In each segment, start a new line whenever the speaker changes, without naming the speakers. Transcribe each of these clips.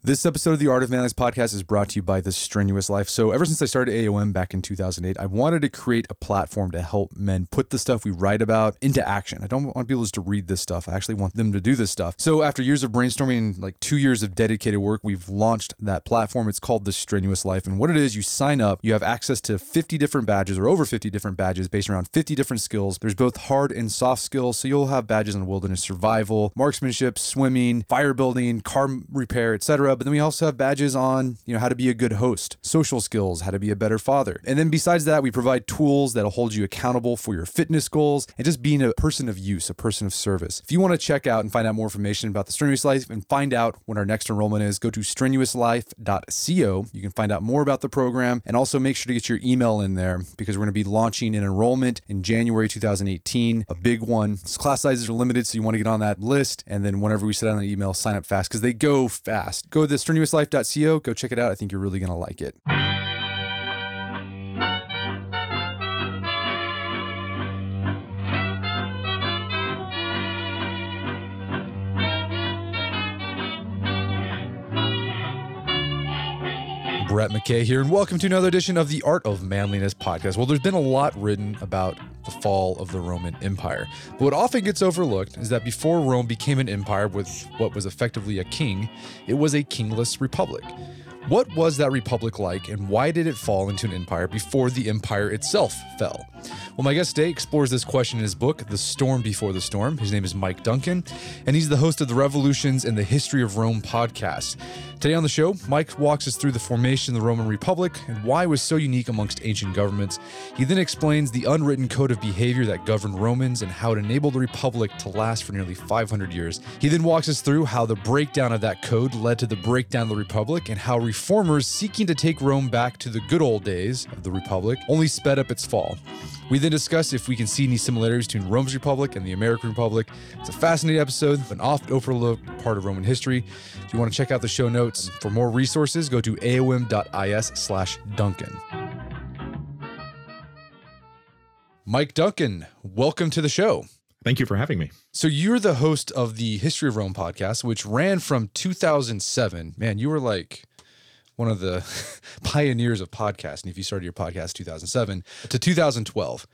This episode of the Art of Manliness podcast is brought to you by The Strenuous Life. So, ever since I started AOM back in 2008, I wanted to create a platform to help men put the stuff we write about into action. I don't want people just to read this stuff. I actually want them to do this stuff. So, after years of brainstorming and like two years of dedicated work, we've launched that platform. It's called The Strenuous Life. And what it is, you sign up, you have access to 50 different badges or over 50 different badges based around 50 different skills. There's both hard and soft skills. So, you'll have badges on wilderness survival, marksmanship, swimming, fire building, car repair, etc. But then we also have badges on, you know, how to be a good host, social skills, how to be a better father. And then besides that, we provide tools that'll hold you accountable for your fitness goals and just being a person of use, a person of service. If you want to check out and find out more information about the Strenuous Life and find out when our next enrollment is, go to strenuouslife.co. You can find out more about the program and also make sure to get your email in there because we're going to be launching an enrollment in January 2018, a big one. Class sizes are limited, so you want to get on that list. And then whenever we send out an email, sign up fast because they go fast. Go to the strenuouslife.co. Go check it out. I think you're really going to like it. Brett McKay here, and welcome to another edition of the Art of Manliness podcast. Well, there's been a lot written about the fall of the Roman Empire. But what often gets overlooked is that before Rome became an empire with what was effectively a king, it was a kingless republic. What was that republic like, and why did it fall into an empire before the empire itself fell? Well, my guest today explores this question in his book, The Storm Before the Storm. His name is Mike Duncan, and he's the host of the Revolutions and the History of Rome podcast. Today on the show, Mike walks us through the formation of the Roman Republic and why it was so unique amongst ancient governments. He then explains the unwritten code of behavior that governed Romans and how it enabled the Republic to last for nearly 500 years. He then walks us through how the breakdown of that code led to the breakdown of the Republic and how reformers seeking to take Rome back to the good old days of the Republic only sped up its fall. We then discuss if we can see any similarities between Rome's Republic and the American Republic. It's a fascinating episode, an oft overlooked part of Roman history. If you want to check out the show notes for more resources, go to aom.is slash Duncan. Mike Duncan, welcome to the show.
Thank you for having me.
So you're the host of the History of Rome podcast, which ran from 2007. Man, you were like one of the pioneers of podcasting if you started your podcast 2007 to 2012.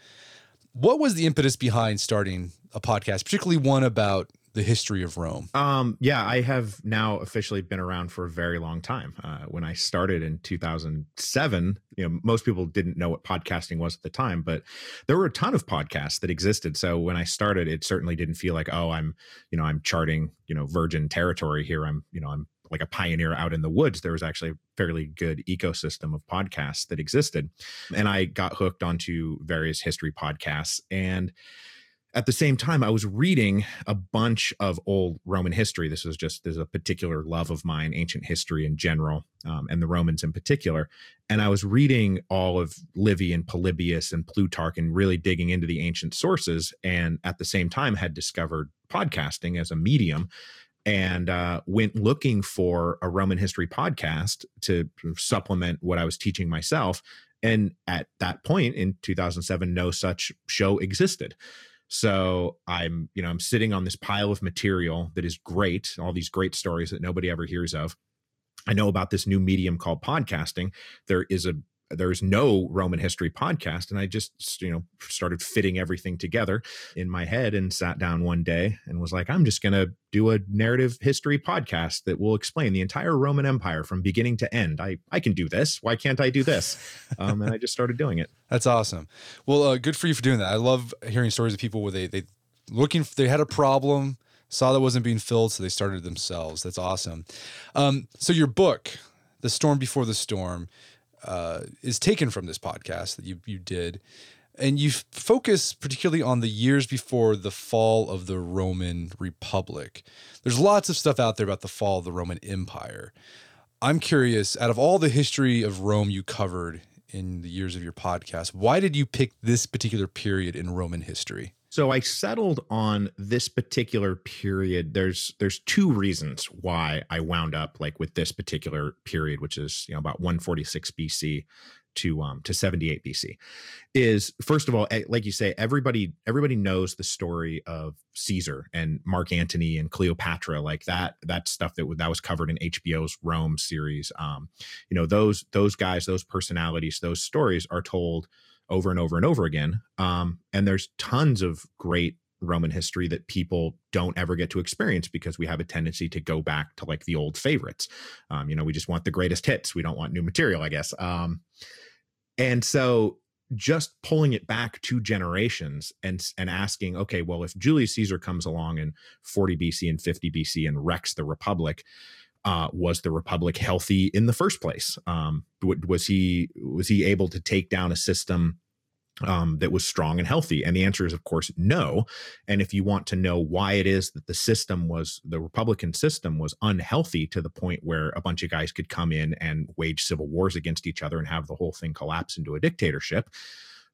What was the impetus behind starting a podcast, particularly one about the history of Rome?
Um, yeah, I have now officially been around for a very long time. Uh, when I started in 2007, you know, most people didn't know what podcasting was at the time, but there were a ton of podcasts that existed. So when I started, it certainly didn't feel like, oh, I'm, you know, I'm charting, you know, virgin territory here. I'm, you know, I'm like a pioneer out in the woods, there was actually fairly good ecosystem of podcasts that existed. And I got hooked onto various history podcasts. And at the same time, I was reading a bunch of old Roman history. This was just there's a particular love of mine, ancient history in general, um, and the Romans in particular. And I was reading all of Livy and Polybius and Plutarch and really digging into the ancient sources. And at the same time, had discovered podcasting as a medium and uh, went looking for a Roman history podcast to supplement what I was teaching myself. And at that point in 2007, no such show existed. So I'm, you know, I'm sitting on this pile of material that is great, all these great stories that nobody ever hears of. I know about this new medium called podcasting. There is a there's no Roman history podcast. And I just, you know, started fitting everything together in my head and sat down one day and was like, I'm just going to do a narrative history podcast that will explain the entire Roman Empire from beginning to end. I, I can do this. Why can't I do this? Um, and I just started doing it.
That's awesome. Well, uh, good for you for doing that. I love hearing stories of people where they, they looking, they had a problem, saw that wasn't being filled, so they started themselves. That's awesome. Um, so your book, The Storm Before the Storm, uh, is taken from this podcast that you you did, and you focus particularly on the years before the fall of the Roman Republic. There's lots of stuff out there about the fall of the Roman Empire. I'm curious, out of all the history of Rome you covered in the years of your podcast, why did you pick this particular period in Roman history?
So I settled on this particular period. There's there's two reasons why I wound up like with this particular period, which is you know about 146 BC. to um to 78 BC is first of all eh, like you say everybody everybody knows the story of Caesar and Mark Antony and Cleopatra like that that stuff that that was covered in HBO's Rome series um you know those those guys those personalities those stories are told over and over and over again um and there's tons of great Roman history that people don't ever get to experience because we have a tendency to go back to like the old favorites. Um, you know, we just want the greatest hits. We don't want new material, I guess. Um, and so just pulling it back two generations and and asking, okay, well, if Julius Caesar comes along in 40 BC and 50 BC and wrecks the Republic, uh, was the Republic healthy in the first place? Um, was he was he able to take down a system um, that was strong and healthy? And the answer is, of course, no. And if you want to know why it is that the system was, the Republican system was unhealthy to the point where a bunch of guys could come in and wage civil wars against each other and have the whole thing collapse into a dictatorship,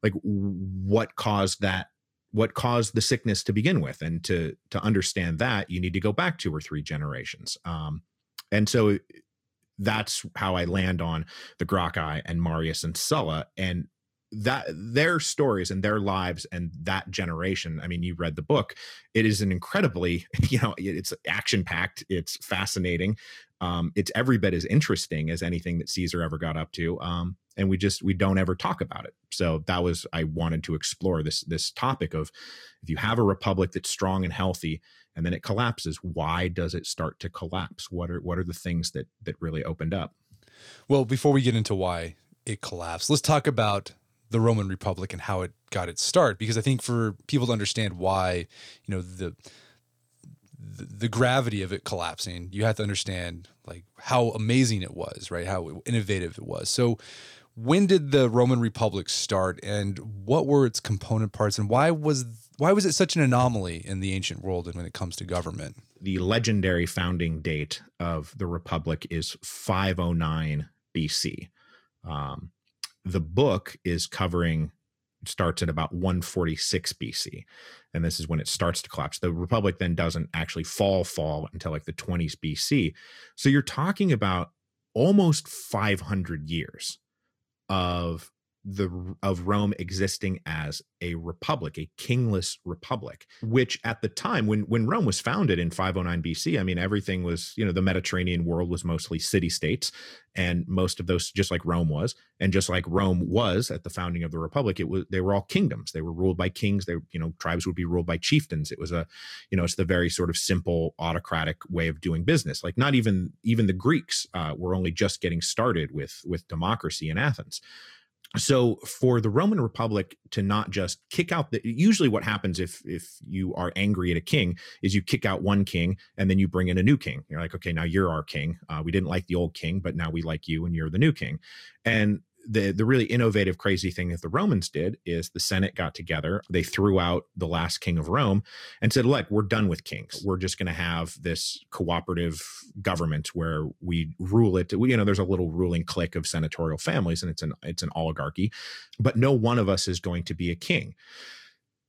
like what caused that? What caused the sickness to begin with? And to to understand that, you need to go back two or three generations. Um, and so that's how I land on the Gracchi and Marius and Sulla. And that their stories and their lives and that generation i mean you read the book it is an incredibly you know it's action packed it's fascinating um, it's every bit as interesting as anything that caesar ever got up to um, and we just we don't ever talk about it. So that was i wanted to explore this this topic of if you have a republic that's strong and healthy and then it collapses why does it start to collapse? What are what are the things that that really opened up?
Well before we get into why it collapsed let's talk about the Roman Republic and how it got its start. Because I think for people to understand why, you know, the the, gravity of it collapsing, you have to understand like how amazing it was, right? How innovative it was. So when did the Roman Republic start and what were its component parts and why was why was it such an anomaly in the ancient world and when it comes to government?
The legendary founding date of the Republic is 509 BC. Um, the book is covering starts at about 146 BC. And this is when it starts to collapse. The Republic then doesn't actually fall fall until like the 20s BC. So you're talking about almost 500 years of the of Rome existing as a republic, a kingless republic, which at the time when when Rome was founded in 509 BC, I mean everything was, you know, the Mediterranean world was mostly city states and most of those just like Rome was and just like Rome was at the founding of the republic, it was they were all kingdoms. They were ruled by kings, they you know, tribes would be ruled by chieftains. It was a, you know, it's the very sort of simple autocratic way of doing business. Like not even even the Greeks uh, were only just getting started with with democracy in Athens so for the roman republic to not just kick out the usually what happens if if you are angry at a king is you kick out one king and then you bring in a new king. You're like okay now you're our king. Uh, we didn't like the old king but now we like you and you're the new king. And the the really innovative crazy thing that the Romans did is the Senate got together, they threw out the last king of Rome and said, "Look, we're done with kings. We're just going to have this cooperative government where we rule it. You know, there's a little ruling clique of senatorial families and it's an it's an oligarchy, but no one of us is going to be a king."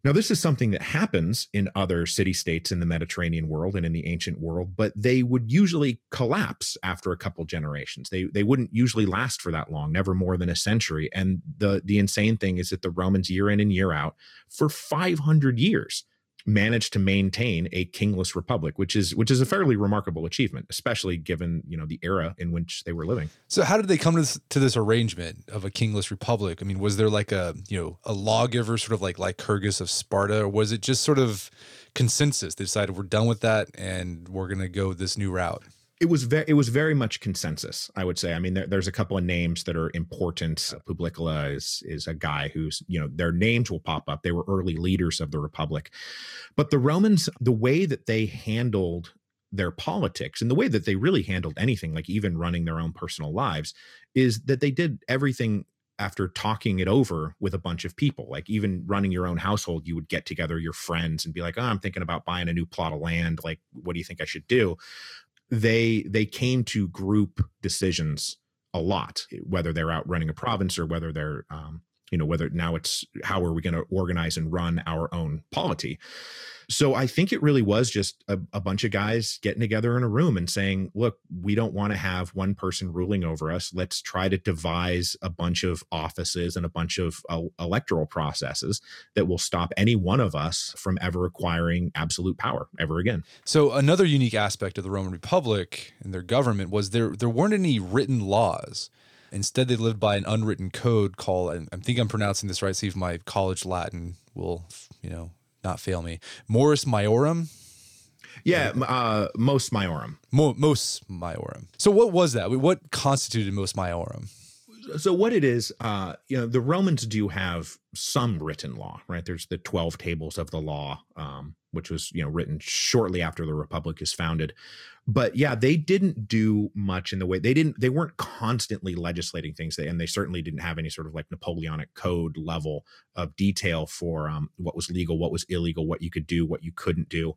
Now, this is something that happens in other city states in the Mediterranean world and in the ancient world, but they would usually collapse after a couple generations. They they wouldn't usually last for that long, never more than a century. And the the insane thing is that the Romans, year in and year out, for 500 years, managed to maintain a kingless republic which is which is a fairly remarkable achievement especially given you know the era in which they were living.
So how did they come to this, to this arrangement of a kingless republic? I mean was there like a you know a lawgiver sort of like lycurgus of sparta or was it just sort of consensus? They decided we're done with that and we're going to go this new route
it was very it was very much consensus i would say. I mean there, there's a couple of names that are important. Publicola is is a guy who's you know their names will pop up. They were early leaders of the republic. But the romans the way that they handled their politics and the way that they really handled anything like even running their own personal lives is that they did everything after talking it over with a bunch of people. Like even running your own household you would get together your friends and be like oh i'm thinking about buying a new plot of land. Like what do you think i should do they they came to group decisions a lot, whether they're out running a province or whether they're um, you know whether now it's how are we going to organize and run our own polity so I think it really was just a, a, bunch of guys getting together in a room and saying, look, we don't want to have one person ruling over us. Let's try to devise a bunch of offices and a bunch of uh, electoral processes that will stop any one of us from ever acquiring absolute power ever again.
So another unique aspect of the Roman Republic and their government was there there weren't any written laws. Instead, they lived by an unwritten code called, and I think I'm pronouncing this right, see if my college Latin will, you know, not fail me. Mors Maiorum.
Yeah, uh, Mos Maiorum.
Mo- Mos Maiorum. So what was that? What constituted most Maiorum?
So what it is, uh, you know, the Romans do have some written law, right? There's the twelve tables of the law, um, which was you know written shortly after the Republic is founded but yeah they didn't do much in the way they didn't they weren't constantly legislating things and they certainly didn't have any sort of like napoleonic code level of detail for um, what was legal what was illegal what you could do what you couldn't do.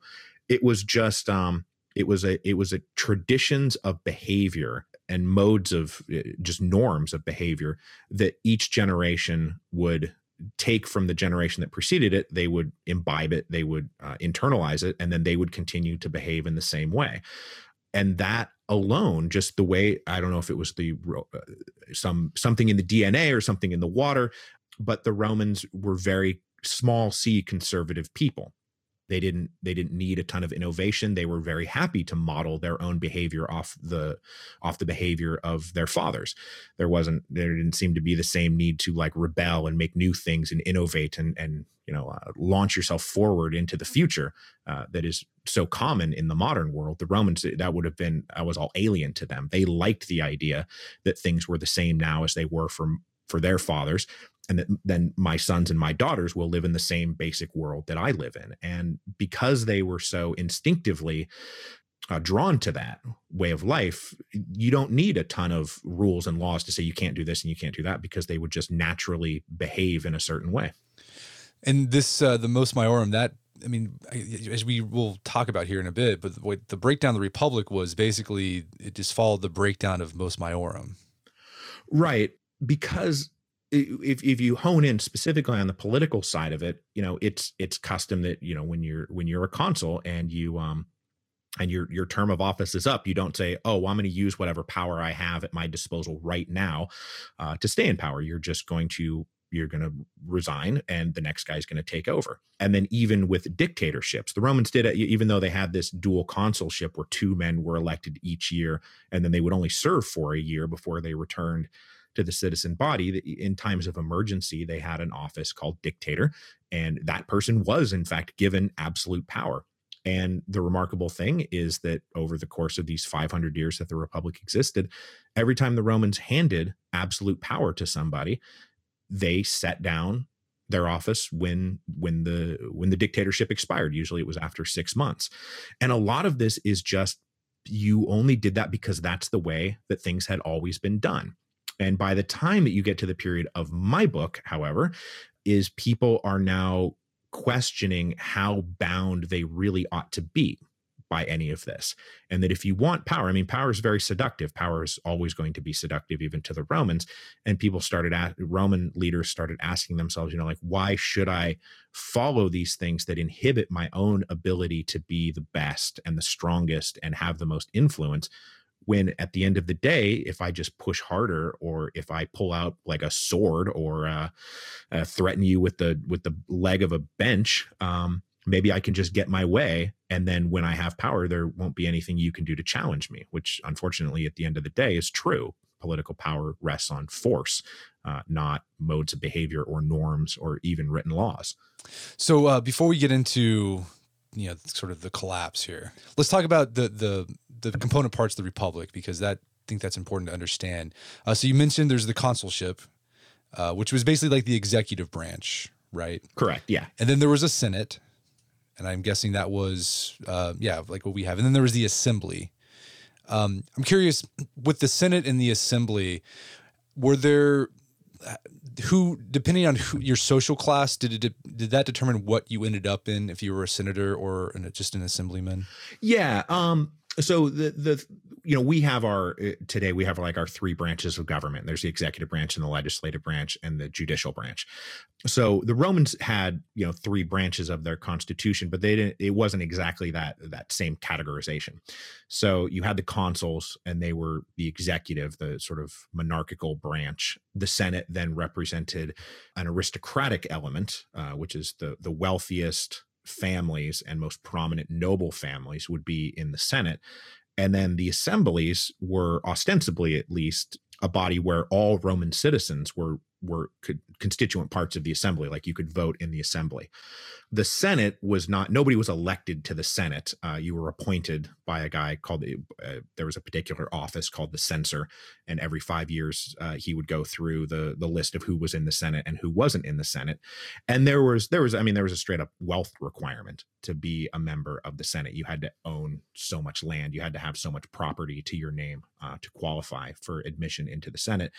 It was just um, it was a it was a traditions of behavior and modes of uh, just norms of behavior that each generation would take from the generation that preceded it, they would imbibe it, they would uh, internalize it, and then they would continue to behave in the same way. And that alone, just the way I don't know if it was the uh, some something in the DNA or something in the water, but the Romans were very small c conservative people they didn't they didn't need a ton of innovation. They were very happy to model their own behavior off the off the behavior of their fathers. There wasn't there didn't seem to be the same need to like rebel and make new things and innovate and and you know uh, launch yourself forward into the future uh, that is so common in the modern world. The romans that would have been that was all alien to them. They liked the idea that things were the same now as they were from for their fathers and that then my sons and my daughters will live in the same basic world that I live in. And because they were so instinctively uh, drawn to that way of life, you don't need a ton of rules and laws to say you can't do this and you can't do that because they would just naturally behave in a certain way.
And this, uh, the Mos Maiorum, that I mean, as we will talk about here in a bit, but the, the breakdown of the Republic was basically it just followed the breakdown of Mos Maiorum.
Right. Because if if you hone in specifically on the political side of it, you know, it's it's custom that you know when you're when you're a consul and you um and your your term of office is up, you don't say, "Oh, well, I'm going to use whatever power I have at my disposal right now uh, to stay in power." You're just going to you're going to resign and the next guy's going to take over. And then even with dictatorships, the Romans did it, even though they had this dual consulship where two men were elected each year and then they would only serve for a year before they returned to the citizen body in times of emergency they had an office called dictator and that person was in fact given absolute power. And the remarkable thing is that over the course of these 500 years that the republic existed every time the romans handed absolute power to somebody they set down their office when when the when the dictatorship expired. Usually it was after 6 months. And a lot of this is just you only did that because that's the way that things had always been done and by the time that you get to the period of my book, however, is people are now questioning how bound they really ought to be by any of this. And that if you want power, I mean, power is very seductive. Power is always going to be seductive, even to the Romans. And people started Roman leaders started asking themselves, you know, like, why should I follow these things that inhibit my own ability to be the best and the strongest and have the most influence? When at the end of the day if i just push harder or if i pull out like a sword or uh, uh, threaten you with the with the leg of a bench um, maybe i can just get my way. And then when i have power there won't be anything you can do to challenge me which unfortunately at the end of the day is true. Political power rests on force uh, not modes of behavior or norms or even written laws.
So uh, before we get into you know sort of the collapse here let's talk about the the the component parts of the republic because that I think that's important to understand. Uh, so you mentioned there's the consulship, uh, which was basically like the executive branch, right?
Correct. Yeah.
And then there was a senate, and I'm guessing that was uh, yeah like what we have. And then there was the assembly. Um, I'm curious with the senate and the assembly, were there who depending on who, your social class did it did that determine what you ended up in if you were a senator or just an assemblyman
yeah um so the the you know we have our uh, today we have like our three branches of government. There's the executive branch and the legislative branch and the judicial branch. So the romans had you know three branches of their constitution but they didn't it wasn't exactly that that same categorization. So you had the consuls and they were the executive the sort of monarchical branch. The senate then represented an aristocratic element uh, which is the the wealthiest families and most prominent noble families would be in the Senate. And then the assemblies were ostensibly, at least, a body where all Roman citizens were were constituent parts of the assembly like you could vote in the assembly. The senate was not nobody was elected to the senate. Uh, you were appointed by a guy called the uh, there was a particular office called the censor and every five years uh, he would go through the the list of who was in the senate and who wasn't in the senate. And there was there was i mean there was a straight up wealth requirement to be a member of the senate you had to own so much land you had to have so much property to your name uh, to qualify for admission into the senate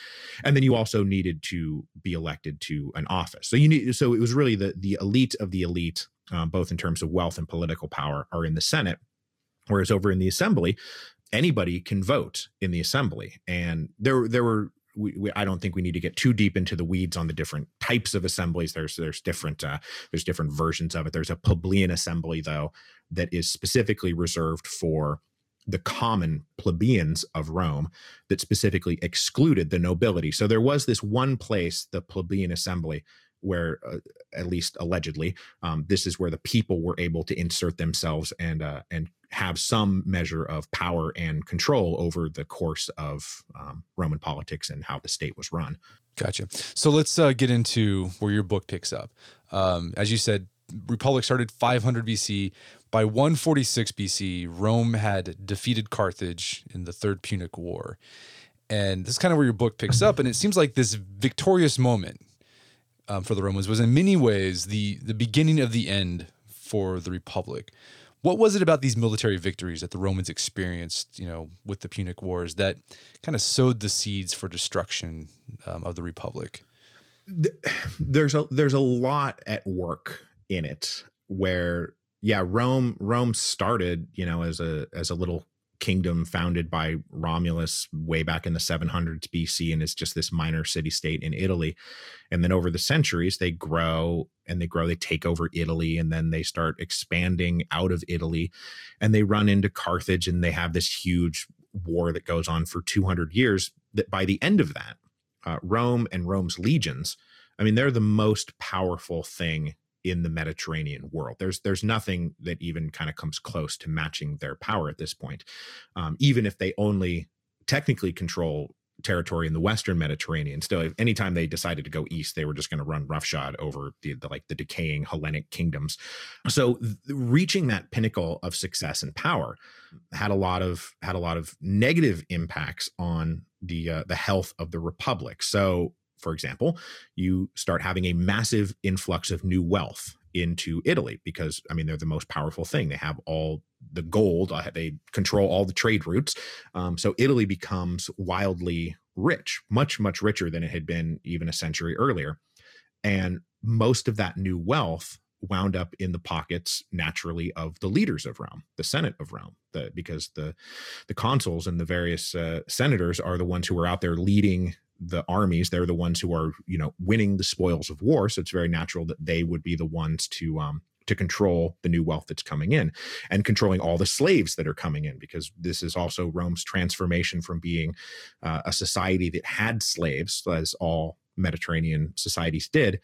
and then you also needed to be elected to an office. So you need so it was really the the elite of the elite, um, both in terms of wealth and political power, are in the Senate, whereas over in the Assembly, anybody can vote in the Assembly. And there there were we, we, I don't think we need to get too deep into the weeds on the different types of assemblies. There's there's different uh, there's different versions of it. There's a plebeian assembly though that is specifically reserved for the common plebeians of Rome that specifically excluded the nobility. So there was this one place, the plebeian assembly, where, uh, at least allegedly, um, this is where the people were able to insert themselves and uh, and have some measure of power and control over the course of um, Roman politics and how the state was run.
Gotcha. So let's uh, get into where your book picks up. Um, as you said, Republic started 500 BC. By 146 BC, Rome had defeated Carthage in the Third Punic War. And this is kind of where your book picks up. And it seems like this victorious moment um, for the Romans was in many ways the, the beginning of the end for the Republic. What was it about these military victories that the Romans experienced, you know, with the Punic Wars that kind of sowed the seeds for destruction um, of the Republic?
There's a there's a lot at work in it where yeah, Rome Rome started, you know, as a as a little kingdom founded by Romulus way back in the 700s BC and is just this minor city state in Italy. And then over the centuries they grow and they grow they take over Italy and then they start expanding out of Italy and they run into Carthage and they have this huge war that goes on for 200 years that by the end of that uh, Rome and Rome's legions I mean they're the most powerful thing in the Mediterranean world. There's there's nothing that even kind of comes close to matching their power at this point, um, even if they only technically control territory in the Western Mediterranean. Still, if anytime they decided to go east, they were just going to run roughshod over the, the, like the decaying Hellenic kingdoms. So th- reaching that pinnacle of success and power had a lot of had a lot of negative impacts on the uh, the health of the republic. So for example, you start having a massive influx of new wealth into Italy because I mean they're the most powerful thing. They have all the gold. Uh, they control all the trade routes. Um, so Italy becomes wildly rich, much much richer than it had been even a century earlier. And most of that new wealth wound up in the pockets naturally of the leaders of Rome, the Senate of Rome, the, because the the consuls and the various uh, senators are the ones who are out there leading the armies they're the ones who are you know winning the spoils of war. So it's very natural that they would be the ones to um to control the new wealth that's coming in and controlling all the slaves that are coming in because this is also Rome's transformation from being uh, a society that had slaves as all Mediterranean societies did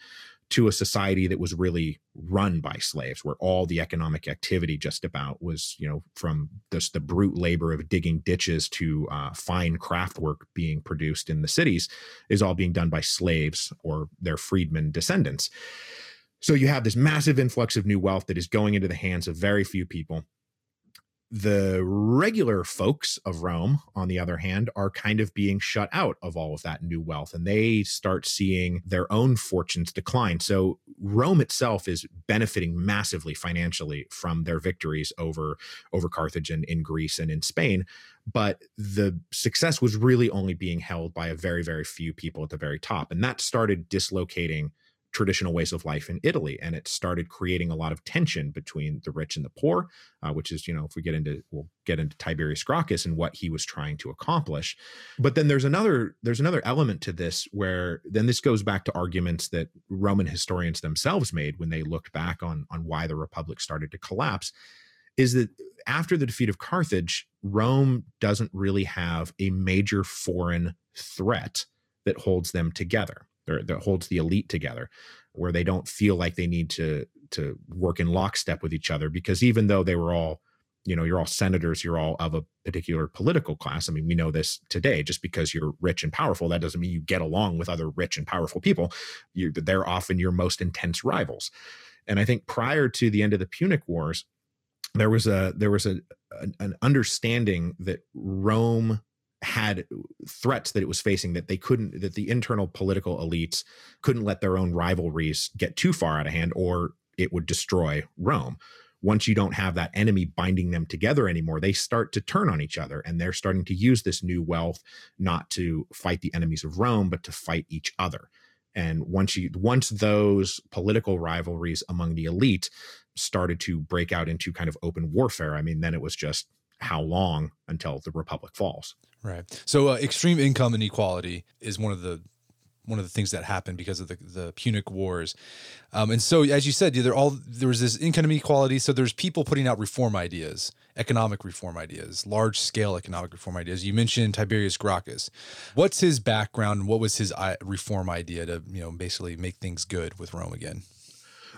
to a society that was really run by slaves where all the economic activity just about was you know from just the brute labor of digging ditches to uh, fine craft work being produced in the cities is all being done by slaves or their freedmen descendants. So you have this massive influx of new wealth that is going into the hands of very few people the regular folks of Rome, on the other hand, are kind of being shut out of all of that new wealth and they start seeing their own fortunes decline. So Rome itself is benefiting massively financially from their victories over, over Carthage and in Greece and in Spain. But the success was really only being held by a very, very few people at the very top. And that started dislocating traditional ways of life in Italy. And it started creating a lot of tension between the rich and the poor, uh, which is, you know, if we get into, we'll get into Tiberius Gracchus and what he was trying to accomplish. But then there's another, there's another element to this where then this goes back to arguments that Roman historians themselves made when they looked back on, on why the Republic started to collapse is that after the defeat of Carthage, Rome doesn't really have a major foreign threat that holds them together or that holds the elite together where they don't feel like they need to to work in lockstep with each other because even though they were all you know you're all senators you're all of a particular political class i mean we know this today just because you're rich and powerful that doesn't mean you get along with other rich and powerful people. You they're often your most intense rivals. And i think prior to the end of the punic wars there was a there was a an understanding that rome had threats that it was facing that they couldn't that the internal political elites couldn't let their own rivalries get too far out of hand or it would destroy Rome. Once you don't have that enemy binding them together anymore, they start to turn on each other and they're starting to use this new wealth not to fight the enemies of Rome but to fight each other. And once you once those political rivalries among the elite started to break out into kind of open warfare, I mean then it was just how long until the republic falls.
Right. So uh, extreme income inequality is one of the one of the things that happened because of the, the Punic Wars. Um, and so, as you said, there all there was this income inequality. So there's people putting out reform ideas, economic reform ideas, large scale economic reform ideas. You mentioned Tiberius Gracchus. What's his background? What was his reform idea to you know basically make things good with Rome again?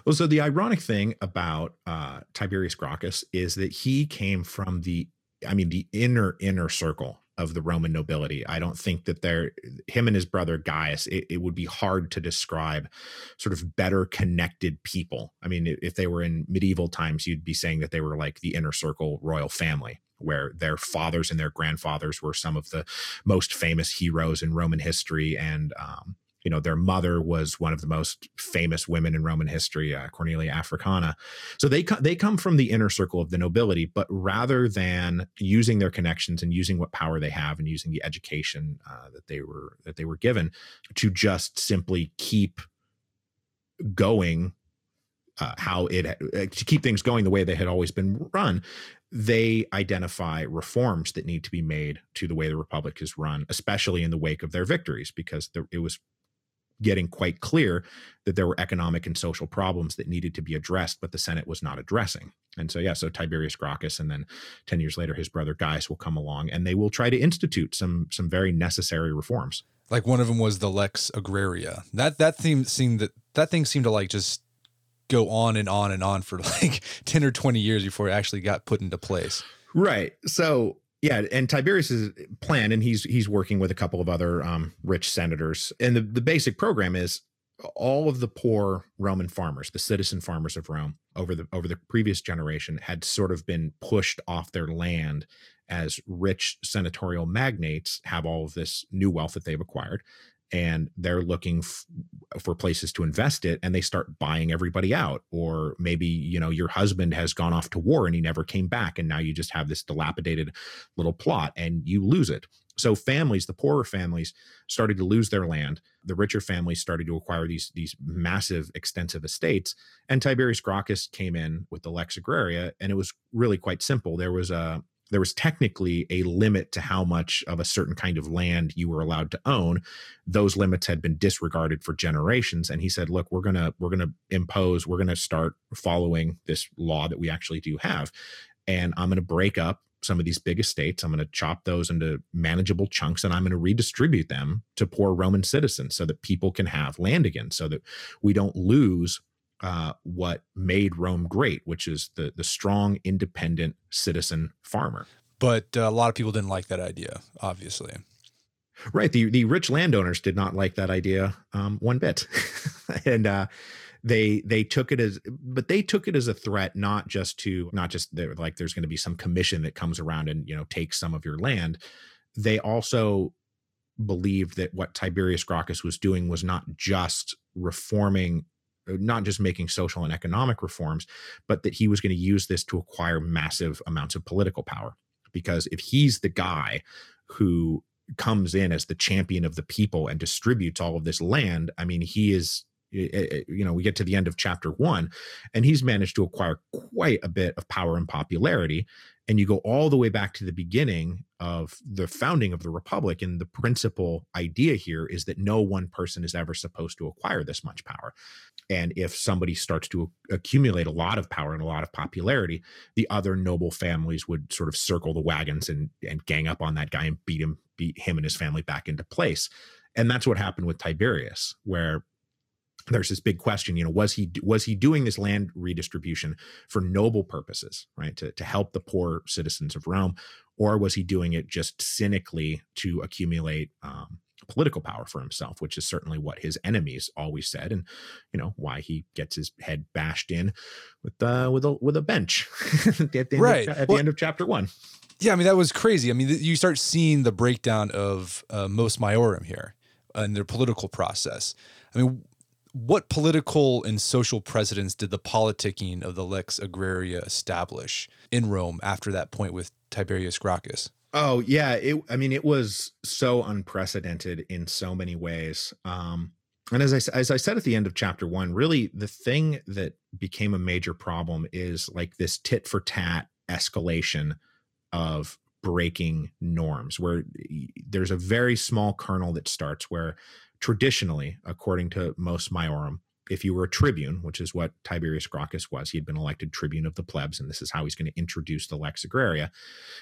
Well, so the ironic thing about uh, Tiberius Gracchus is that he came from the, I mean, the inner inner circle of the Roman nobility. I don't think that they're him and his brother Gaius. It, it, would be hard to describe sort of better connected people. I mean, if they were in medieval times, you'd be saying that they were like the inner circle royal family, where their fathers and their grandfathers were some of the most famous heroes in Roman history, and um, you know their mother was one of the most famous women in roman history uh, cornelia africana. So they they come from the inner circle of the nobility but rather than using their connections and using what power they have and using the education uh, that they were that they were given to just simply keep going uh, how it uh, to keep things going the way they had always been run they identify reforms that need to be made to the way the republic is run especially in the wake of their victories because there, it was getting quite clear that there were economic and social problems that needed to be addressed, but the Senate was not addressing. And so, yeah, so Tiberius Gracchus, and then ten years later, his brother Gaius will come along, and they will try to institute some some very necessary reforms.
Like one of them was the Lex Agraria. That that theme seemed that that thing seemed to like just go on and on and on for like ten or twenty years before it actually got put into place.
Right. So yeah, and Tiberius's plan, and he's he's working with a couple of other um, rich senators, and the, the basic program is all of the poor Roman farmers, the citizen farmers of Rome, over the over the previous generation, had sort of been pushed off their land as rich senatorial magnates have all of this new wealth that they've acquired, and they're looking f- for places to invest it and they start buying everybody out or maybe you know your husband has gone off to war and he never came back and now you just have this dilapidated little plot and you lose it. So families the poorer families started to lose their land. The richer families started to acquire these these massive extensive estates and tiberius gracchus came in with the lex agraria and it was really quite simple. There was a there was technically a limit to how much of a certain kind of land you were allowed to own. Those limits had been disregarded for generations and he said look we're going to we're going to impose we're going to start following this law that we actually do have and i'm going to break up some of these big estates. I'm going to chop those into manageable chunks and i'm going to redistribute them to poor roman citizens so that people can have land again so that we don't lose uh, what made Rome great, which is the the strong, independent citizen farmer.
But uh, a lot of people didn't like that idea, obviously.
Right. The the rich landowners did not like that idea um, one bit, and uh, they they took it as, but they took it as a threat, not just to not just like there's going to be some commission that comes around and you know takes some of your land. They also believed that what Tiberius Gracchus was doing was not just reforming Uh, not just making social and economic reforms, but that he was going to use this to acquire massive amounts of political power. Because if he's the guy who comes in as the champion of the people and distributes all of this land, I mean, he is eh, eh, eh, you know, we get to the end of chapter one, and he's managed to acquire quite a bit of power and popularity. And you go all the way back to the beginning of the founding of the republic. And the principal idea here is that no one person is ever supposed to acquire this much power. And if somebody starts to accumulate a lot of power and a lot of popularity, the other noble families would sort of circle the wagons and, and gang up on that guy and beat him, beat him and his family back into place. And that's what happened with Tiberius, where there's this big question you know was he was he doing this land redistribution for noble purposes right to, to help the poor citizens of rome or was he doing it just cynically to accumulate um, political power for himself which is certainly what his enemies always said and you know why he gets his head bashed in with uh with a with a bench at the, end
right.
of, at well, the end of chapter one
yeah i mean that was crazy i mean you start seeing the breakdown of uh, mos maiorum here and their political process i mean what political and social precedents did the politicking of the lex agraria establish in Rome after that point with Tiberius Gracchus?
Oh yeah, it, I mean it was so unprecedented in so many ways. Um, and as I as I said at the end of chapter one, really the thing that became a major problem is like this tit for tat escalation of breaking norms, where there's a very small kernel that starts where traditionally, according to Mos Maiorum, if you were a tribune, which is what Tiberius Gracchus was, he had been elected tribune of the plebs, and this is how he's going to introduce the lex agraria,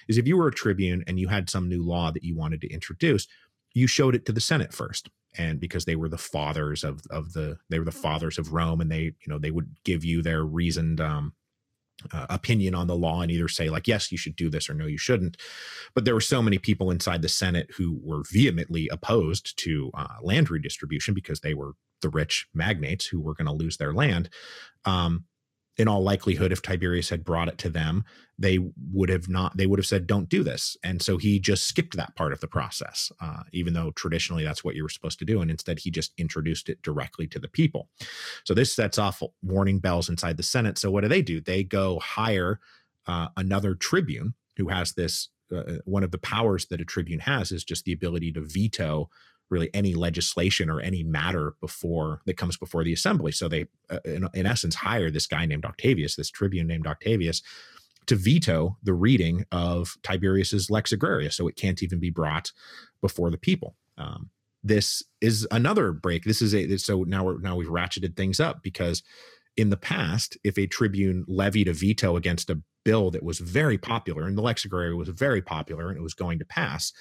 is if you were a tribune and you had some new law that you wanted to introduce, you showed it to the Senate first. And because they were the fathers of of the they were the fathers of Rome, and they you know they would give you their reasoned um, uh, opinion on the law and either say like yes you should do this or no you shouldn't but there were so many people inside the senate who were vehemently opposed to uh, land redistribution because they were the rich magnates who were going to lose their land um, in all likelihood, if Tiberius had brought it to them, they would have not, they would have said, don't do this. And so he just skipped that part of the process, uh, even though traditionally that's what you were supposed to do. And instead, he just introduced it directly to the people. So this sets off warning bells inside the Senate. So what do they do? They go hire uh, another tribune who has this. Uh, one of the powers that a tribune has is just the ability to veto really any legislation or any matter before that comes before the assembly. So they, uh, in, in essence, hire this guy named Octavius, this tribune named Octavius, to veto the reading of Tiberius's Lex Agraria, so it can't even be brought before the people. Um, this is another break. This is a so now we're now we've ratcheted things up because in the past, if a tribune levied a veto against a bill that was very popular and the Lex Agraria was very popular and it was going to pass,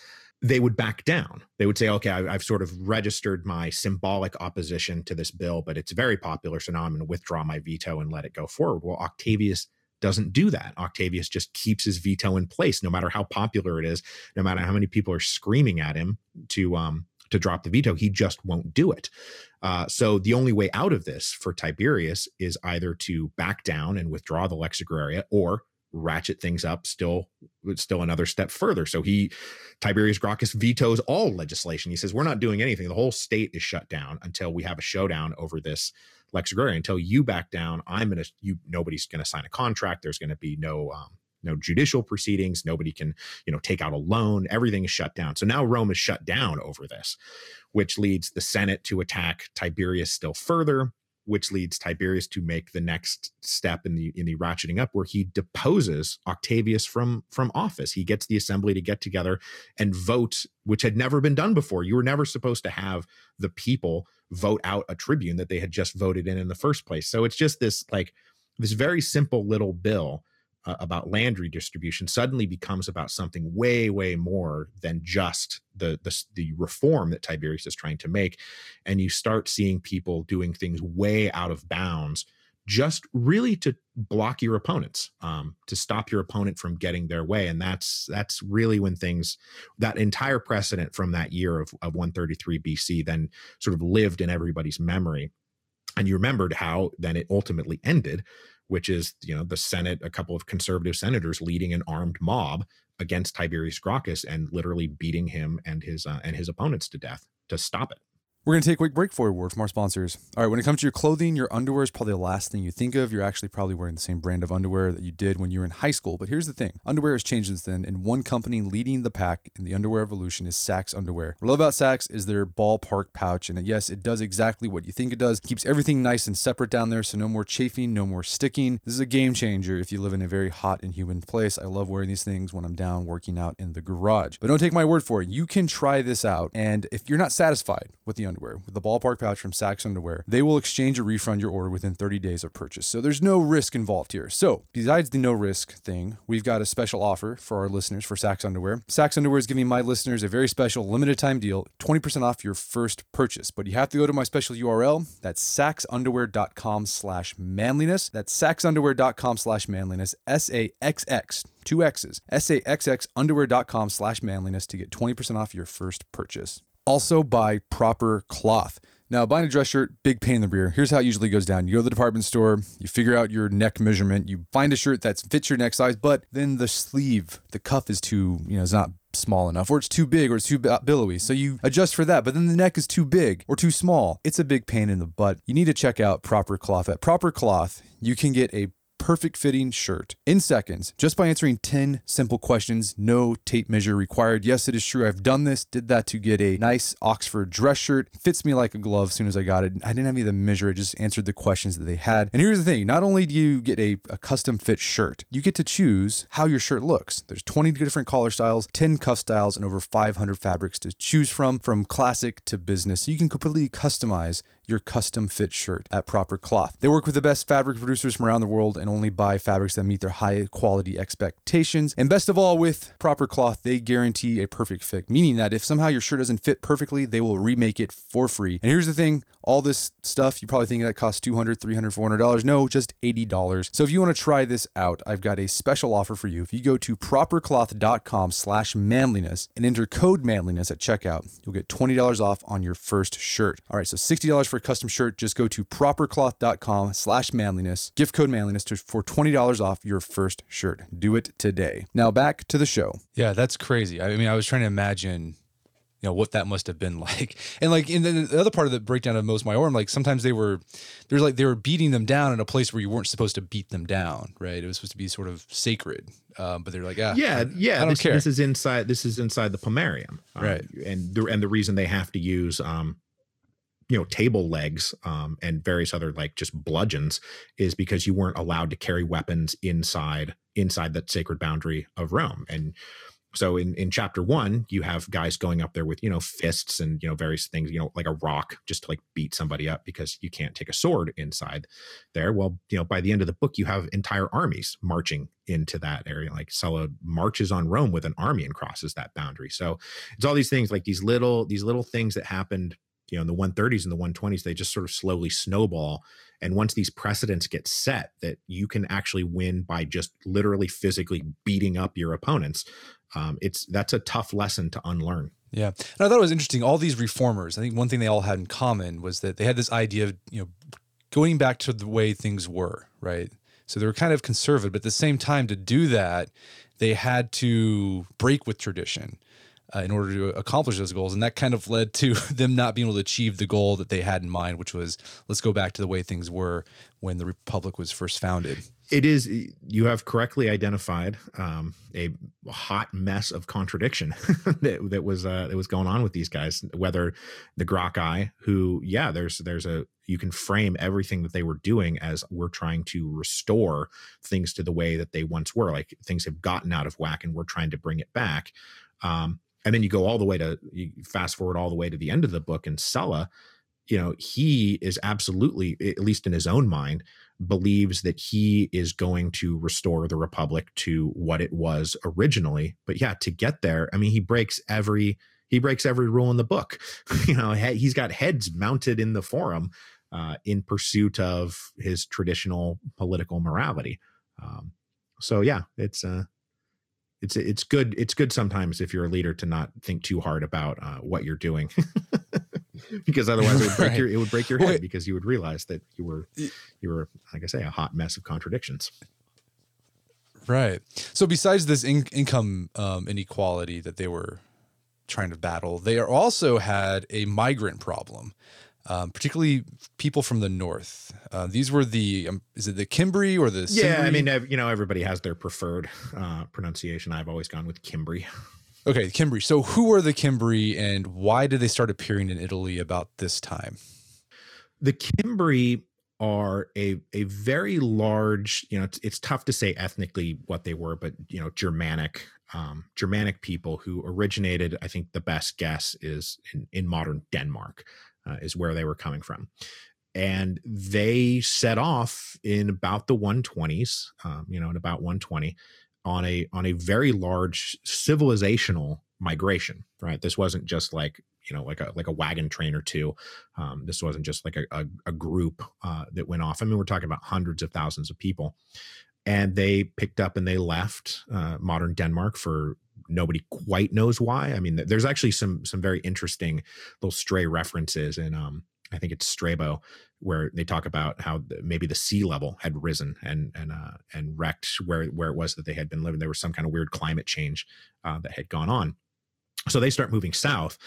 they would back down. They would say, okay, I, have sort of registered my symbolic opposition to this bill, but it's very popular. So now I'm going to withdraw my veto and let it go forward. Well, Octavius doesn't do that. Octavius just keeps his veto in place, no matter how popular it is, no matter how many people are screaming at him to um, to drop the veto. He just won't do it. Uh, so the only way out of this for Tiberius is either to back down and withdraw the Lex Agraria, or ratchet things up still still another step further. So he tiberius gracchus vetoes all legislation. He says we're not doing anything. The whole state is shut down until we have a showdown over this lex agraria until you back down i'm gonna you nobody's gonna sign a contract. There's gonna be no um, no judicial proceedings. Nobody can you know take out a loan. Everything is shut down. So now rome is shut down over this which leads the senate to attack tiberius still further which leads Tiberius to make the next step in the in the ratcheting up where he deposes Octavius from from office. He gets the assembly to get together and vote, which had never been done before. You were never supposed to have the people vote out a tribune that they had just voted in in the first place. So it's just this like this very simple little bill uh, about land redistribution suddenly becomes about something way way more than just the, the the reform that Tiberius is trying to make. And you start seeing people doing things way out of bounds just really to block your opponents um, to stop your opponent from getting their way. And that's that's really when things that entire precedent from that year of, of 133 bc then sort of lived in everybody's memory. And you remembered how then it ultimately ended which is you know the Senate, a couple of conservative senators leading an armed mob against Tiberius Gracchus and literally beating him and his uh, and his opponents to death to stop it.
We're going to take a quick break for a word from our sponsors. All right, when it comes to your clothing, your underwear is probably the last thing you think of. You're actually probably wearing the same brand of underwear that you did when you were in high school. But here's the thing underwear has changed since then, and one company leading the pack in the underwear evolution is Saxx Underwear. What I love about Saxx is their ballpark pouch, and yes, it does exactly what you think it does. It keeps everything nice and separate down there, so no more chafing, no more sticking. This is a game changer if you live in a very hot and humid place. I love wearing these things when I'm down working out in the garage. But don't take my word for it. You can try this out, and if you're not satisfied with the underwear, with the ballpark pouch from Saxx Underwear, they will exchange or refund your order within 30 days of purchase. So there's no risk involved here. So besides the no risk thing, we've got a special offer for our listeners for Saxx Underwear. Saxx Underwear is giving my listeners a very special limited time deal, 20% off your first purchase. But you have to go to my special URL. That's saxxunderwear.com slash manliness. That's saxxunderwear.com slash manliness. S-A-X-X two X's, S-A-X-X underwear.com slash manliness to get 20% off your first purchase. Also buy proper cloth. Now, buying a dress shirt, big pain in the rear. Here's how it usually goes down. You go to the department store, you figure out your neck measurement, you find a shirt that fits your neck size, but then the sleeve, the cuff is too, you know, it's not small enough, or it's too big, or it's too billowy. So you adjust for that, but then the neck is too big or too small. It's a big pain in the butt. You need to check out Proper Cloth. At Proper Cloth, you can get a perfect fitting shirt in seconds just by answering 10 simple questions. No tape measure required. Yes, it is true. I've done this, did that to get a nice Oxford dress shirt. Fits me like a glove as soon as I got it. I didn't have any the measure, I just answered the questions that they had. And here's the thing not only do you get a, a custom fit shirt, you get to choose how your shirt looks. There's 20 different collar styles, 10 cuff styles, and over 500 fabrics to choose from, from classic to business. So you can completely customize your custom fit shirt at Proper Cloth. They work with the best fabric producers from around the world and only buy fabrics that meet their high quality expectations. And best of all, with Proper Cloth, they guarantee a perfect fit, meaning that if somehow your shirt doesn't fit perfectly, they will remake it for free. And here's the thing all this stuff, you probably think that costs $200, $300, $400. No, just $80. So if you want to try this out, I've got a special offer for you. If you go to propercloth.com slash manliness and enter code manliness at checkout, you'll get $20 off on your first shirt. All right, so $60 for custom shirt. Just go to propercloth.com slash manliness, gift code manliness to, for $20 off your first shirt. Do it today. Now back to the show. Yeah, that's crazy. I mean, I was trying to imagine you know what that must have been like and like in the, the other part of the breakdown of mos maiorum like sometimes they were there's like they were beating them down in a place where you weren't supposed to beat them down right it was supposed to be sort of sacred um, but they're like ah,
yeah yeah
I don't
this,
care.
this is inside this is inside the pomerium um,
Right.
and the and the reason they have to use um you know table legs um and various other like just bludgeons is because you weren't allowed to carry weapons inside inside that sacred boundary of Rome. And so in in chapter one you have guys going up there with you know fists and you know various things you know like a rock just to like beat somebody up because you can't take a sword inside there. Well you know by the end of the book you have entire armies marching into that area. Like Sulla marches on Rome with an army and crosses that boundary. So it's all these things like these little these little things that happened you know in the 130s and the 120s they just sort of slowly snowball and once these precedents get set that you can actually win by just literally physically beating up your opponents um, it's that's a tough lesson to unlearn
Yeah. And I thought it was interesting. All these reformers, I think one thing they all had in common was that they had this idea of, you know, going back to the way things were, right? So they were kind of conservative, but at the same time, to do that, they had to break with tradition uh, in order to accomplish those goals. And that kind of led to them not being able to achieve the goal that they had in mind, which was let's go back to the way things were when the Republic was first founded.
it is you have correctly identified um, a hot mess of contradiction that, that was uh, that was going on with these guys. Whether the Gracchi, who yeah, there's there's a you can frame everything that they were doing as we're trying to restore things to the way that they once were. Like things have gotten out of whack, and we're trying to bring it back. Um, and then you go all the way to you fast forward all the way to the end of the book, and Sulla, you know, he is absolutely, at least in his own mind, believes that he is going to restore the republic to what it was originally. But yeah to get there i mean he breaks every he breaks every rule in the book. You know he- he's got heads mounted in the forum uh, in pursuit of his traditional political morality. Um, so yeah it's uh it's it's good it's good sometimes if you're a leader to not think too hard about uh, what you're doing because otherwise it would break
Right.
your it would break your head
Wait.
because you would realize that you were you were like I say a hot mess of contradictions.
Right. So besides this in- income um, inequality that they were trying to battle. They also had a migrant problem. Um, particularly people from the north. Uh, these were the um, is it the Kimbri or the
yeah?
Cimbri?
I mean, you know, everybody has their preferred uh, pronunciation. I've always gone with Kimbri.
Okay, Kimbri. So who are the Kimbri, and why did they start appearing in Italy about this time?
The Kimbri are a a very large, you know, it's, it's tough to say ethnically what they were, but you know, Germanic um, Germanic people who originated. I think the best guess is in, in modern Denmark uh, is where they were coming from. And they set off in about the 120s, um, you know, in about 120 on a on a very large civilizational migration. Right, this wasn't just like you know like a like a wagon train or two. Um, this wasn't just like a a, a group uh, that went off. I mean, we're talking about hundreds of thousands of people, and they picked up and they left uh, modern Denmark for nobody quite knows why. I mean, there's actually some some very interesting little stray references in um I think it's Strabo where they talk about how the, maybe the sea level had risen and and uh, and wrecked where where it was that they had been living. There was some kind of weird climate change uh, that had gone on. So they start moving south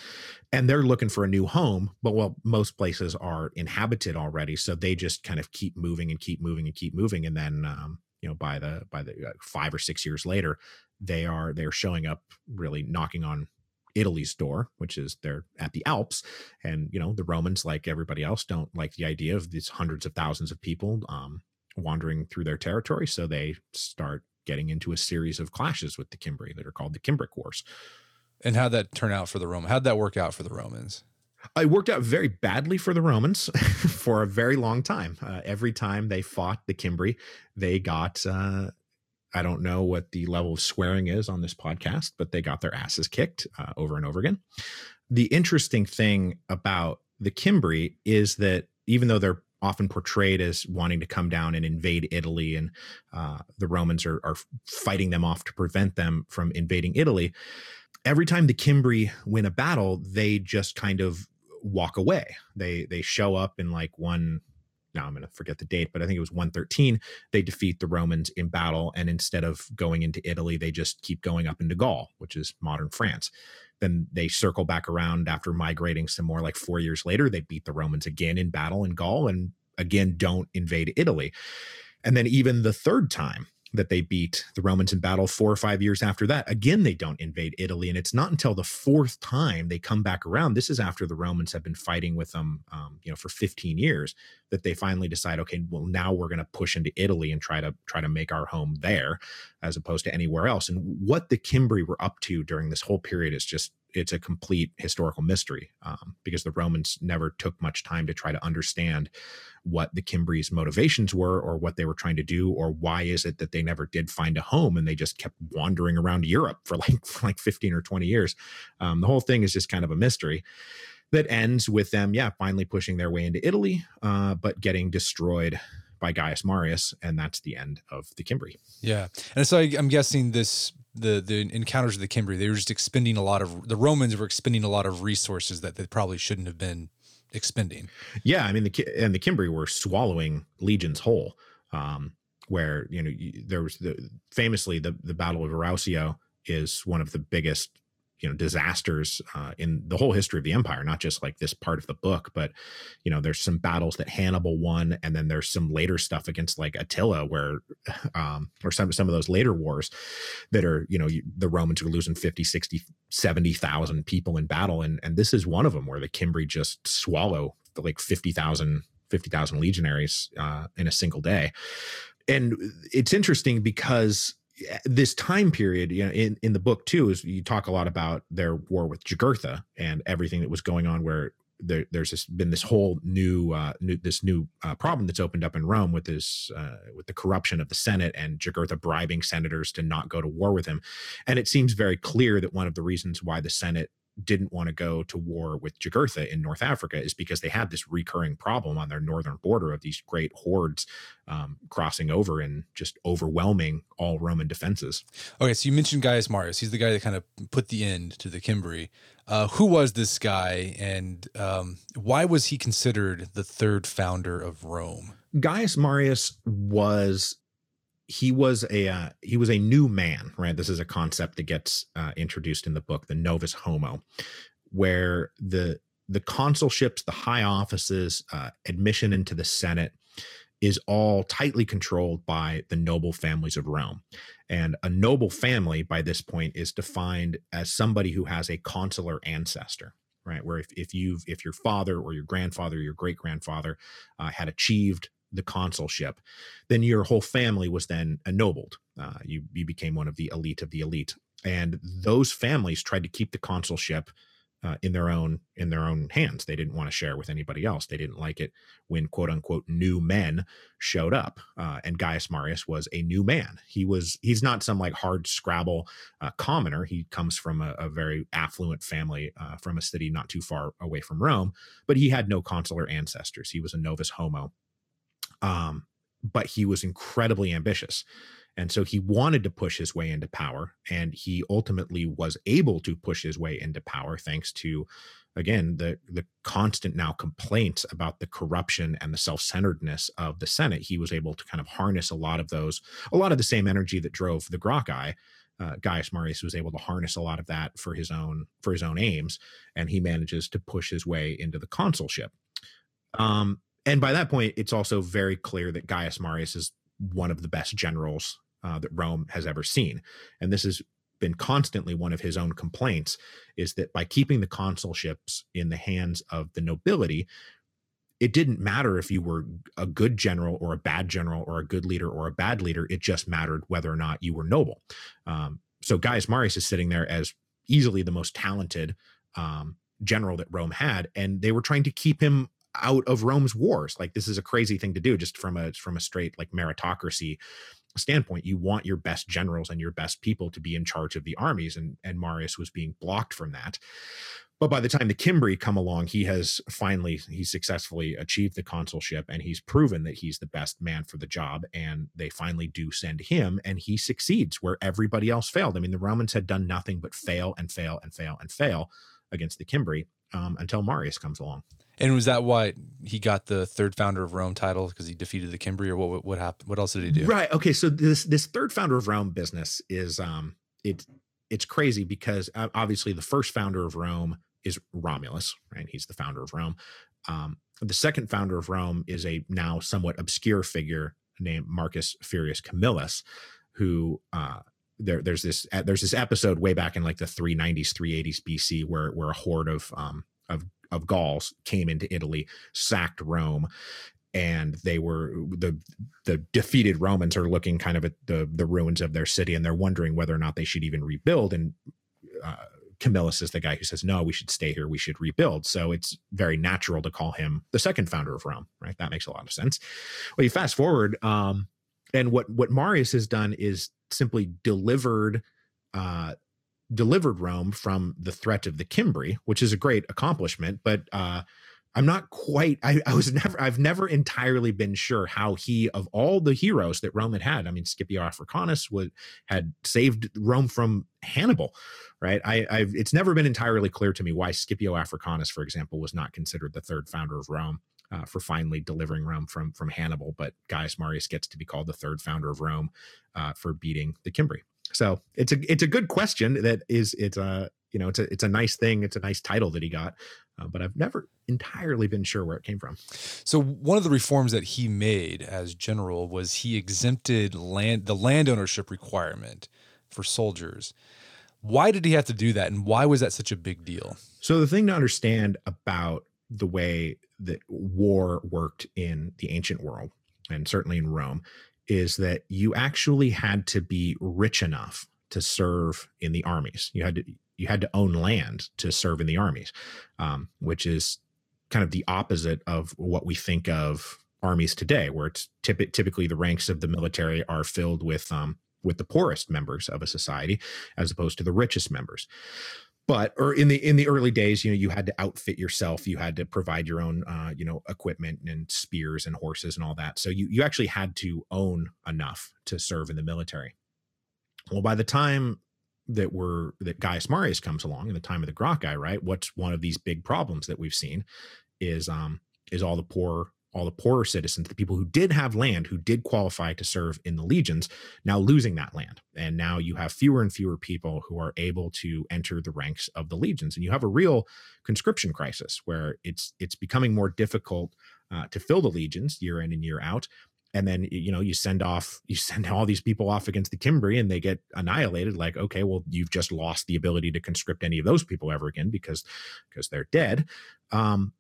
and they're looking for a new home. But well, most places are inhabited already. So they just kind of keep moving and keep moving and keep moving. And then, um, you know, by the, by the uh, five or six years later, they are, they're showing up really knocking on Italy's door, which is they're at the Alps. And, you know, the Romans, like everybody else, don't like the idea of these hundreds of thousands of people um, wandering through their territory. So they start getting into a series of clashes with the Cimbri that are called the Cimbric Wars.
And how'd that turn out for the Romans? How'd that work out for the Romans?
It worked out very badly for the Romans for a very long time. Uh, every time they fought the Cimbri, they got, uh, I don't know what the level of swearing is on this podcast, but they got their asses kicked uh, over and over again. The interesting thing about the Cimbri is that even though they're often portrayed as wanting to come down and invade Italy, and uh, the Romans are, are fighting them off to prevent them from invading Italy every time the Cimbri win a battle, they just kind of walk away. They they show up in like one now I'm going to forget the date, but I think it was 113. They defeat the Romans in battle. And instead of going into Italy, they just keep going up into Gaul, which is modern France. Then they circle back around after migrating some more like four years later. They beat the Romans again in battle in Gaul and again don't invade Italy. And then even the third time, that they beat the Romans in battle four or five years after that. Again, they don't invade Italy. And it's not until the fourth time they come back around. This is after the Romans have been fighting with them, um, you know, for 15 years that they finally decide, okay, well, now we're going to push into Italy and try to try to make our home there as opposed to anywhere else. And what the Cimbri were up to during this whole period is just it's a complete historical mystery um, because the Romans never took much time to try to understand what the Cimbri's motivations were or what they were trying to do or why is it that they never did find a home and they just kept wandering around Europe for like for like 15 or 20 years. Um, the whole thing is just kind of a mystery that ends with them, yeah, finally pushing their way into Italy, uh, but getting destroyed by Gaius Marius, and that's the end of the Cimbri.
Yeah, and so I, I'm guessing this the the encounters of the Cimbri, they were just expending a lot of the Romans were expending a lot of resources that they probably shouldn't have been expending.
Yeah, I mean the and the Cimbri were swallowing legions whole. Um, where you know there was the famously the the Battle of Arausio is one of the biggest you know disasters uh, in the whole history of the empire not just like this part of the book but you know there's some battles that hannibal won and then there's some later stuff against like attila where um or some some of those later wars that are you know the romans are losing 50 60 70,000 people in battle and and this is one of them where the cimbri just swallow like 50,000 50,000 legionaries uh, in a single day. And it's interesting because this time period, you know, in, in the book too, is you talk a lot about their war with Jugurtha and everything that was going on where there, there's this, been this whole new, uh, new this new uh, problem that's opened up in Rome with this uh, with the corruption of the Senate and Jugurtha bribing senators to not go to war with him, and it seems very clear that one of the reasons why the Senate didn't want to go to war with Jugurtha in North Africa is because they had this recurring problem on their northern border of these great hordes um, crossing over and just overwhelming all Roman defenses.
Okay, so you mentioned Gaius Marius. He's the guy that kind of put the end to the Cimbri. Uh, who was this guy, and um, why was he considered the third founder of Rome?
Gaius Marius was he was a uh, he was a new man, right? This is a concept that gets uh, introduced in the book, the novus homo, where the the consulships, the high offices, uh, admission into the Senate is all tightly controlled by the noble families of Rome. And a noble family by this point is defined as somebody who has a consular ancestor, right? Where if, if you've if your father or your grandfather, or your great grandfather uh, had achieved the consulship, then your whole family was then ennobled. Uh, you you became one of the elite of the elite, and those families tried to keep the consulship uh, in their own in their own hands. They didn't want to share with anybody else. They didn't like it when quote unquote new men showed up. Uh, and Gaius Marius was a new man. He was he's not some like hard scrabble uh, commoner. He comes from a, a very affluent family uh, from a city not too far away from Rome, but he had no consular ancestors. He was a novus homo. Um, but he was incredibly ambitious. And so he wanted to push his way into power, and he ultimately was able to push his way into power thanks to, again, the the constant now complaints about the corruption and the self centeredness of the Senate. He was able to kind of harness a lot of those, a lot of the same energy that drove the Gracchi. Uh, Gaius Marius was able to harness a lot of that for his own for his own aims, and he manages to push his way into the consulship. Um, and by that point, it's also very clear that Gaius Marius is one of the best generals uh, that Rome has ever seen. And this has been constantly one of his own complaints is that by keeping the consulships in the hands of the nobility, it didn't matter if you were a good general or a bad general or a good leader or a bad leader. It just mattered whether or not you were noble. Um, so Gaius Marius is sitting there as easily the most talented um, general that Rome had, and they were trying to keep him out of Rome's wars. Like this is a crazy thing to do, just from a from a straight like meritocracy standpoint you want your best generals and your best people to be in charge of the armies and and marius was being blocked from that but by the time the Cimbri come along, he has finally he successfully achieved the consulship and he's proven that he's the best man for the job. And they finally do send him and he succeeds where everybody else failed. I mean, the Romans had done nothing but fail and fail and fail and fail against the Cimbri um, until Marius comes along.
And was that why he got the third founder of Rome title because he defeated the Cimbri, or what? What happened? What else did he do?
Right. Okay. So this this third founder of Rome business is um it it's crazy because obviously the first founder of Rome is Romulus, right? He's the founder of Rome. Um, the second founder of Rome is a now somewhat obscure figure named Marcus Furius Camillus, who uh, there, there's this there's this episode way back in like the 390s 380s BC where where a horde of um, of of Gauls came into Italy, sacked Rome, and they were the the defeated Romans are looking kind of at the the ruins of their city, and they're wondering whether or not they should even rebuild. And uh, Camillus is the guy who says, "No, we should stay here. We should rebuild." So it's very natural to call him the second founder of Rome, right? That makes a lot of sense. Well, you fast forward, um, and what what Marius has done is simply delivered uh, delivered Rome from the threat of the Cimbri, which is a great accomplishment. But uh, I'm not quite. I, I, was never. I've never entirely been sure how he, of all the heroes that Rome had had, I mean, Scipio Africanus would had saved Rome from Hannibal, right? I, I've. It's never been entirely clear to me why Scipio Africanus, for example, was not considered the third founder of Rome. Uh, for finally delivering Rome from from Hannibal, but Gaius Marius gets to be called the third founder of Rome uh, for beating the Cimbri. So it's a it's a good question that is it's a you know it's a it's a nice thing it's a nice title that he got, uh, but I've never entirely been sure where it came from.
So one of the reforms that he made as general was he exempted land the land ownership requirement for soldiers. Why did he have to do that, and why was that such a big deal?
So the thing to understand about the way that war worked in the ancient world and certainly in Rome is that you actually had to be rich enough to serve in the armies. You had to you had to own land to serve in the armies, um, which is kind of the opposite of what we think of armies today, where it's typ- typically the ranks of the military are filled with um, with the poorest members of a society, as opposed to the richest members but or in the in the early days you know you had to outfit yourself you had to provide your own uh, you know equipment and spears and horses and all that so you you actually had to own enough to serve in the military well by the time that we're that Gaius Marius comes along in the time of the Gracchi, right? What's one of these big problems that we've seen is um is all the poor all the poorer citizens, the people who did have land, who did qualify to serve in the legions, now losing that land. And now you have fewer and fewer people who are able to enter the ranks of the legions. And you have a real conscription crisis where it's it's becoming more difficult uh, to fill the legions year in and year out. And then you know you send off you send all these people off against the Cimbri and they get annihilated. Like okay, well you've just lost the ability to conscript any of those people ever again because because they're dead. Um,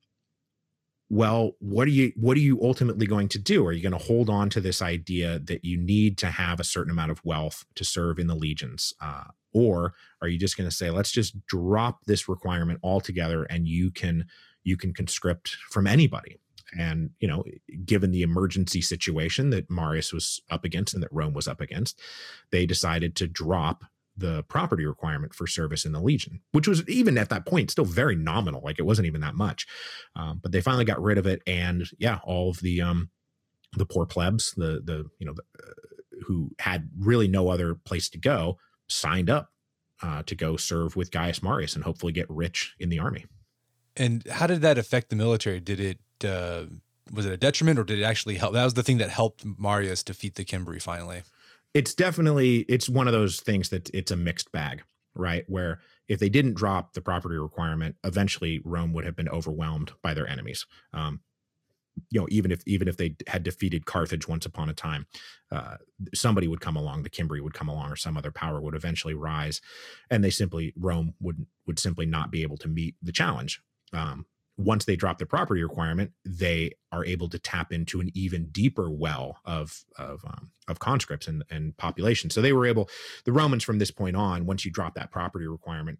well what are you what are you ultimately going to do? Are you going to hold on to this idea that you need to have a certain amount of wealth to serve in the legions uh, or are you just going to say let's just drop this requirement altogether and you can you can conscript from anybody? And you know given the emergency situation that marius was up against and that rome was up against they decided to drop the property requirement for service in the Legion, which was even at that point still very nominal. Like it wasn't even that much, um, but they finally got rid of it. And yeah, all of the um, the poor plebs, the the you know the, uh, who had really no other place to go, signed up uh, to go serve with Gaius Marius and hopefully get rich in the army.
And how did that affect the military? Did it uh, was it a detriment or did it actually help? That was the thing that helped Marius defeat the Cimbri finally
it's definitely it's one of those things that it's a mixed bag right? Where if they didn't drop the property requirement eventually rome would have been overwhelmed by their enemies. Um, you know even if even if they had defeated carthage once upon a time uh, somebody would come along the cimbri would come along or some other power would eventually rise and they simply rome would would simply not be able to meet the challenge. Um, once they drop the property requirement, they are able to tap into an even deeper well of of um, of conscripts and, and population. So they were able, the Romans from this point on, once you drop that property requirement,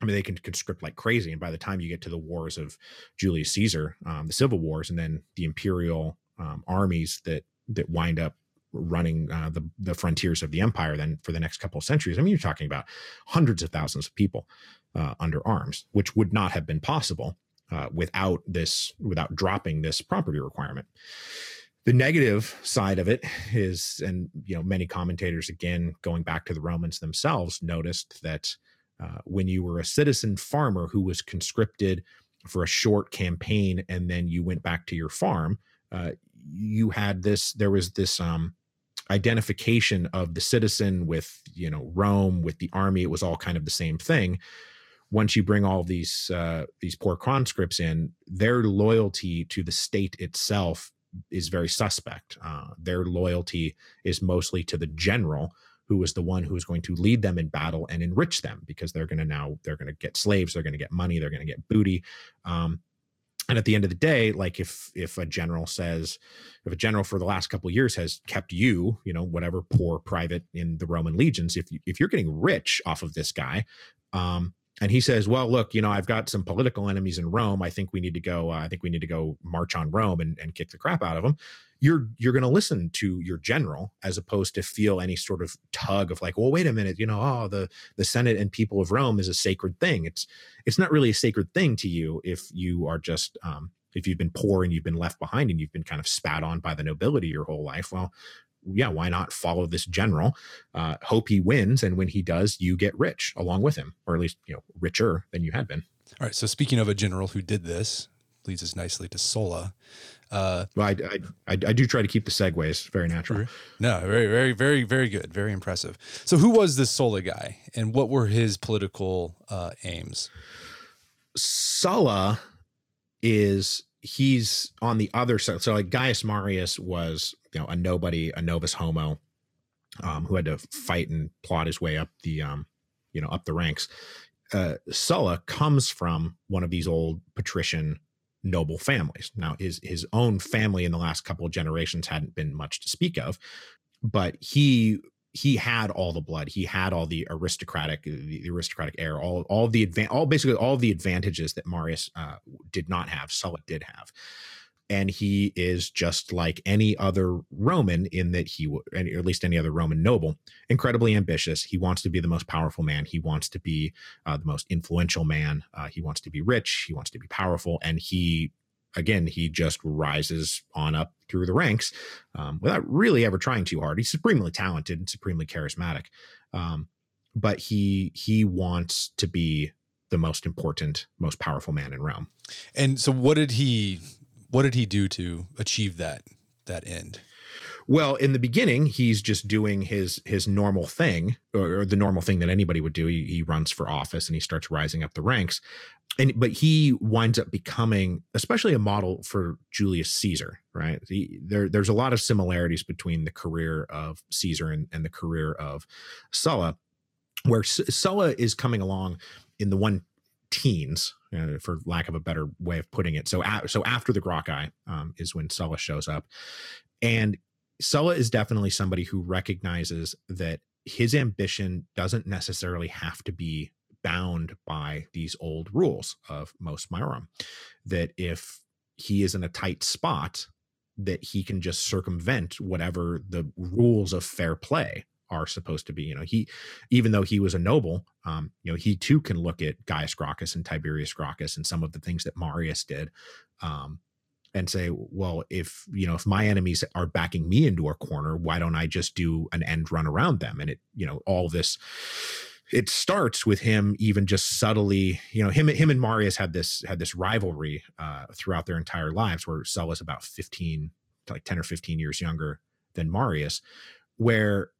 I mean, they can conscript like crazy. And by the time you get to the wars of Julius Caesar, um, the civil wars, and then the imperial um, armies that that wind up running uh, the the frontiers of the empire, then for the next couple of centuries, I mean, you're talking about hundreds of thousands of people uh, under arms, which would not have been possible uh, without this without dropping this property requirement. The negative side of it is and you know many commentators again going back to the romans themselves noticed that uh, when you were a citizen farmer who was conscripted for a short campaign and then you went back to your farm uh, you had this there was this um, identification of the citizen with you know rome with the army. It was all kind of the same thing once you bring all these uh, these poor conscripts in, their loyalty to the state itself is very suspect. Uh, their loyalty is mostly to the general, who is the one who is going to lead them in battle and enrich them, because they're going to now they're going to get slaves, they're going to get money, they're going to get booty. Um, and at the end of the day, like if if a general says, if a general for the last couple years has kept you, you know, whatever poor private in the Roman legions, if you, if you're getting rich off of this guy, um, and he says, "Well, look, you know, I've got some political enemies in Rome. I think we need to go. Uh, I think we need to go march on Rome and, and kick the crap out of them." You're you're going to listen to your general as opposed to feel any sort of tug of like, "Well, wait a minute, you know, oh, the the Senate and people of Rome is a sacred thing." It's it's not really a sacred thing to you if you are just um, if you've been poor and you've been left behind and you've been kind of spat on by the nobility your whole life. Well, yeah, why not follow this general? Uh, hope he wins, and when he does, you get rich along with him, or at least you know richer than you had been.
All right. So speaking of a general who did this, leads us nicely to Sulla.
Uh, well, I, I, I, I, do try to keep the segues very natural.
No, very, very, very, very good. Very impressive. So, who was this Sulla guy, and what were his political uh, aims?
Sulla is he's on the other side. So, like Gaius Marius was you know a nobody, a novus homo, um, who had to fight and plot his way up the um, you know up the ranks. Uh, Sulla comes from one of these old patrician noble families. Now his his own family in the last couple of generations hadn't been much to speak of, but he he had all the blood. He had all the aristocratic, the aristocratic air, all all the advan- all basically all the advantages that Marius uh, did not have. Sulla did have and he is just like any other Roman in that he, or at least any other Roman noble, incredibly ambitious. He wants to be the most powerful man. He wants to be uh, the most influential man. Uh, he wants to be rich. He wants to be powerful, and he, again, he just rises on up through the ranks um, without really ever trying too hard. He's supremely talented and supremely charismatic, um, but he he wants to be the most important, most powerful man in Rome.
And so, what did he what did he do to achieve that that end?
Well, in the beginning, he's just doing his his normal thing, or, or the normal thing that anybody would do. He, he, runs for office and he starts rising up the ranks, and but he winds up becoming, especially a model for Julius Caesar. Right? He, there, there's a lot of similarities between the career of Caesar and, and the career of Sulla, where Sulla is coming along in the one teens, uh, for lack of a better way of putting it. So, a- so after the Gracchi um, is when Sulla shows up, and Sulla is definitely somebody who recognizes that his ambition doesn't necessarily have to be bound by these old rules of Mos Maiorum. That if he is in a tight spot, that he can just circumvent whatever the rules of fair play are supposed to be. You know, he, even though he was a noble, um, you know, he too can look at Gaius Gracchus and Tiberius Gracchus and some of the things that Marius did, um, and say, well, if you know, if my enemies are backing me into a corner, why don't I just do an end run around them? And it, you know, all this it starts with him even just subtly, you know, him him and Marius had this had this rivalry uh, throughout their entire lives, where Sulla's about fifteen, like ten or fifteen years younger than Marius, where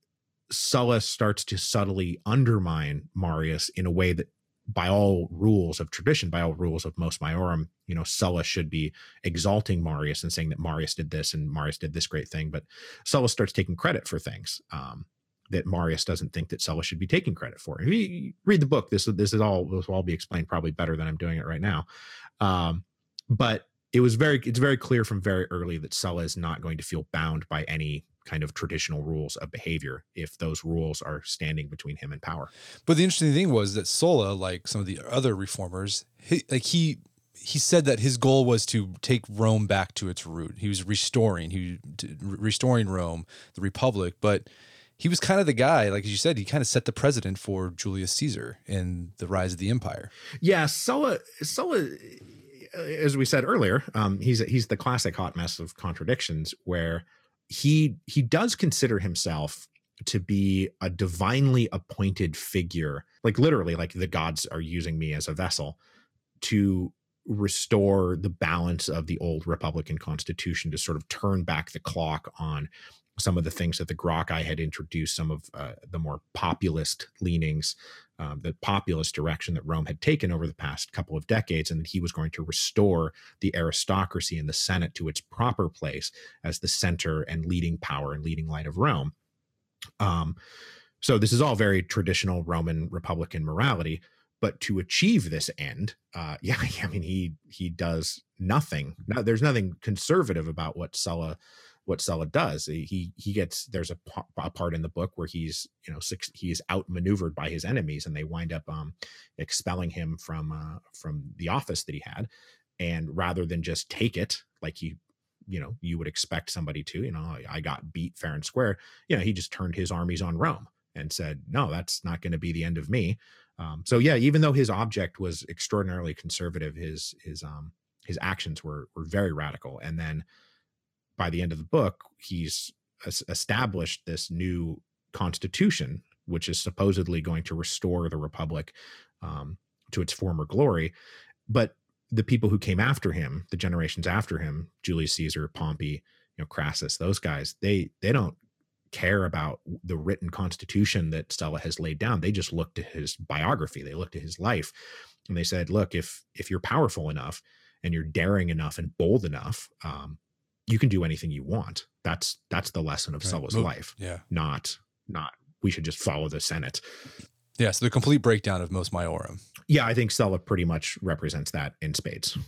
Sulla starts to subtly undermine Marius in a way that by all rules of tradition, by all rules of Mos Maiorum, you know, Sulla should be exalting Marius and saying that Marius did this and Marius did this great thing. But Sulla starts taking credit for things um, that Marius doesn't think that Sulla should be taking credit for. If you read the book, this this is all this will all be explained probably better than I'm doing it right now. Um, but it was very it's very clear from very early that Sulla is not going to feel bound by any kind of traditional rules of behavior if those rules are standing between him and power.
But the interesting thing was that Sulla, like some of the other reformers, he, like he he said that his goal was to take Rome back to its root. He was restoring, he restoring Rome, the republic, but he was kind of the guy, like as you said, he kind of set the precedent for Julius Caesar and the rise of the empire.
Yeah, Sulla, Sulla, as we said earlier, um, he's he's the classic hot mess of contradictions, where he he does consider himself to be a divinely appointed figure like literally like the gods are using me as a vessel to restore the balance of the old republican constitution to sort of turn back the clock on some of the things that the Gracchi had introduced, some of uh, the more populist leanings, um, the populist direction that Rome had taken over the past couple of decades, and that he was going to restore the aristocracy and the Senate to its proper place as the center and leading power and leading light of Rome. Um, so this is all very traditional Roman Republican morality. But to achieve this end, uh, yeah, I mean, he he does nothing. No, there's nothing conservative about what Sulla what Sulla does. He he gets there's a, a, part in the book where he's you know six, he's outmaneuvered by his enemies and they wind up um, expelling him from uh, from the office that he had. And rather than just take it like he you know you would expect somebody to you know I got beat fair and square. You know he just turned his armies on Rome and said no that's not going to be the end of me. Um, so yeah, even though his object was extraordinarily conservative, his his um his actions were were very radical. And then by the end of the book, he's established this new constitution, which is supposedly going to restore the republic um, to its former glory. But the people who came after him, the generations after him, Julius Caesar, Pompey, you know, Crassus, those guys, they they don't care about the written constitution that Sulla has laid down. They just looked at his biography, they looked at his life, and they said, "Look, if if you're powerful enough and you're daring enough and bold enough, um, you can do anything you want. That's that's the lesson of right. Sulla's life.
Yeah.
Not not we should just follow the Senate.
Yeah, so the complete breakdown of Mos Maiorum.
Yeah, I think Sulla pretty much represents that in spades.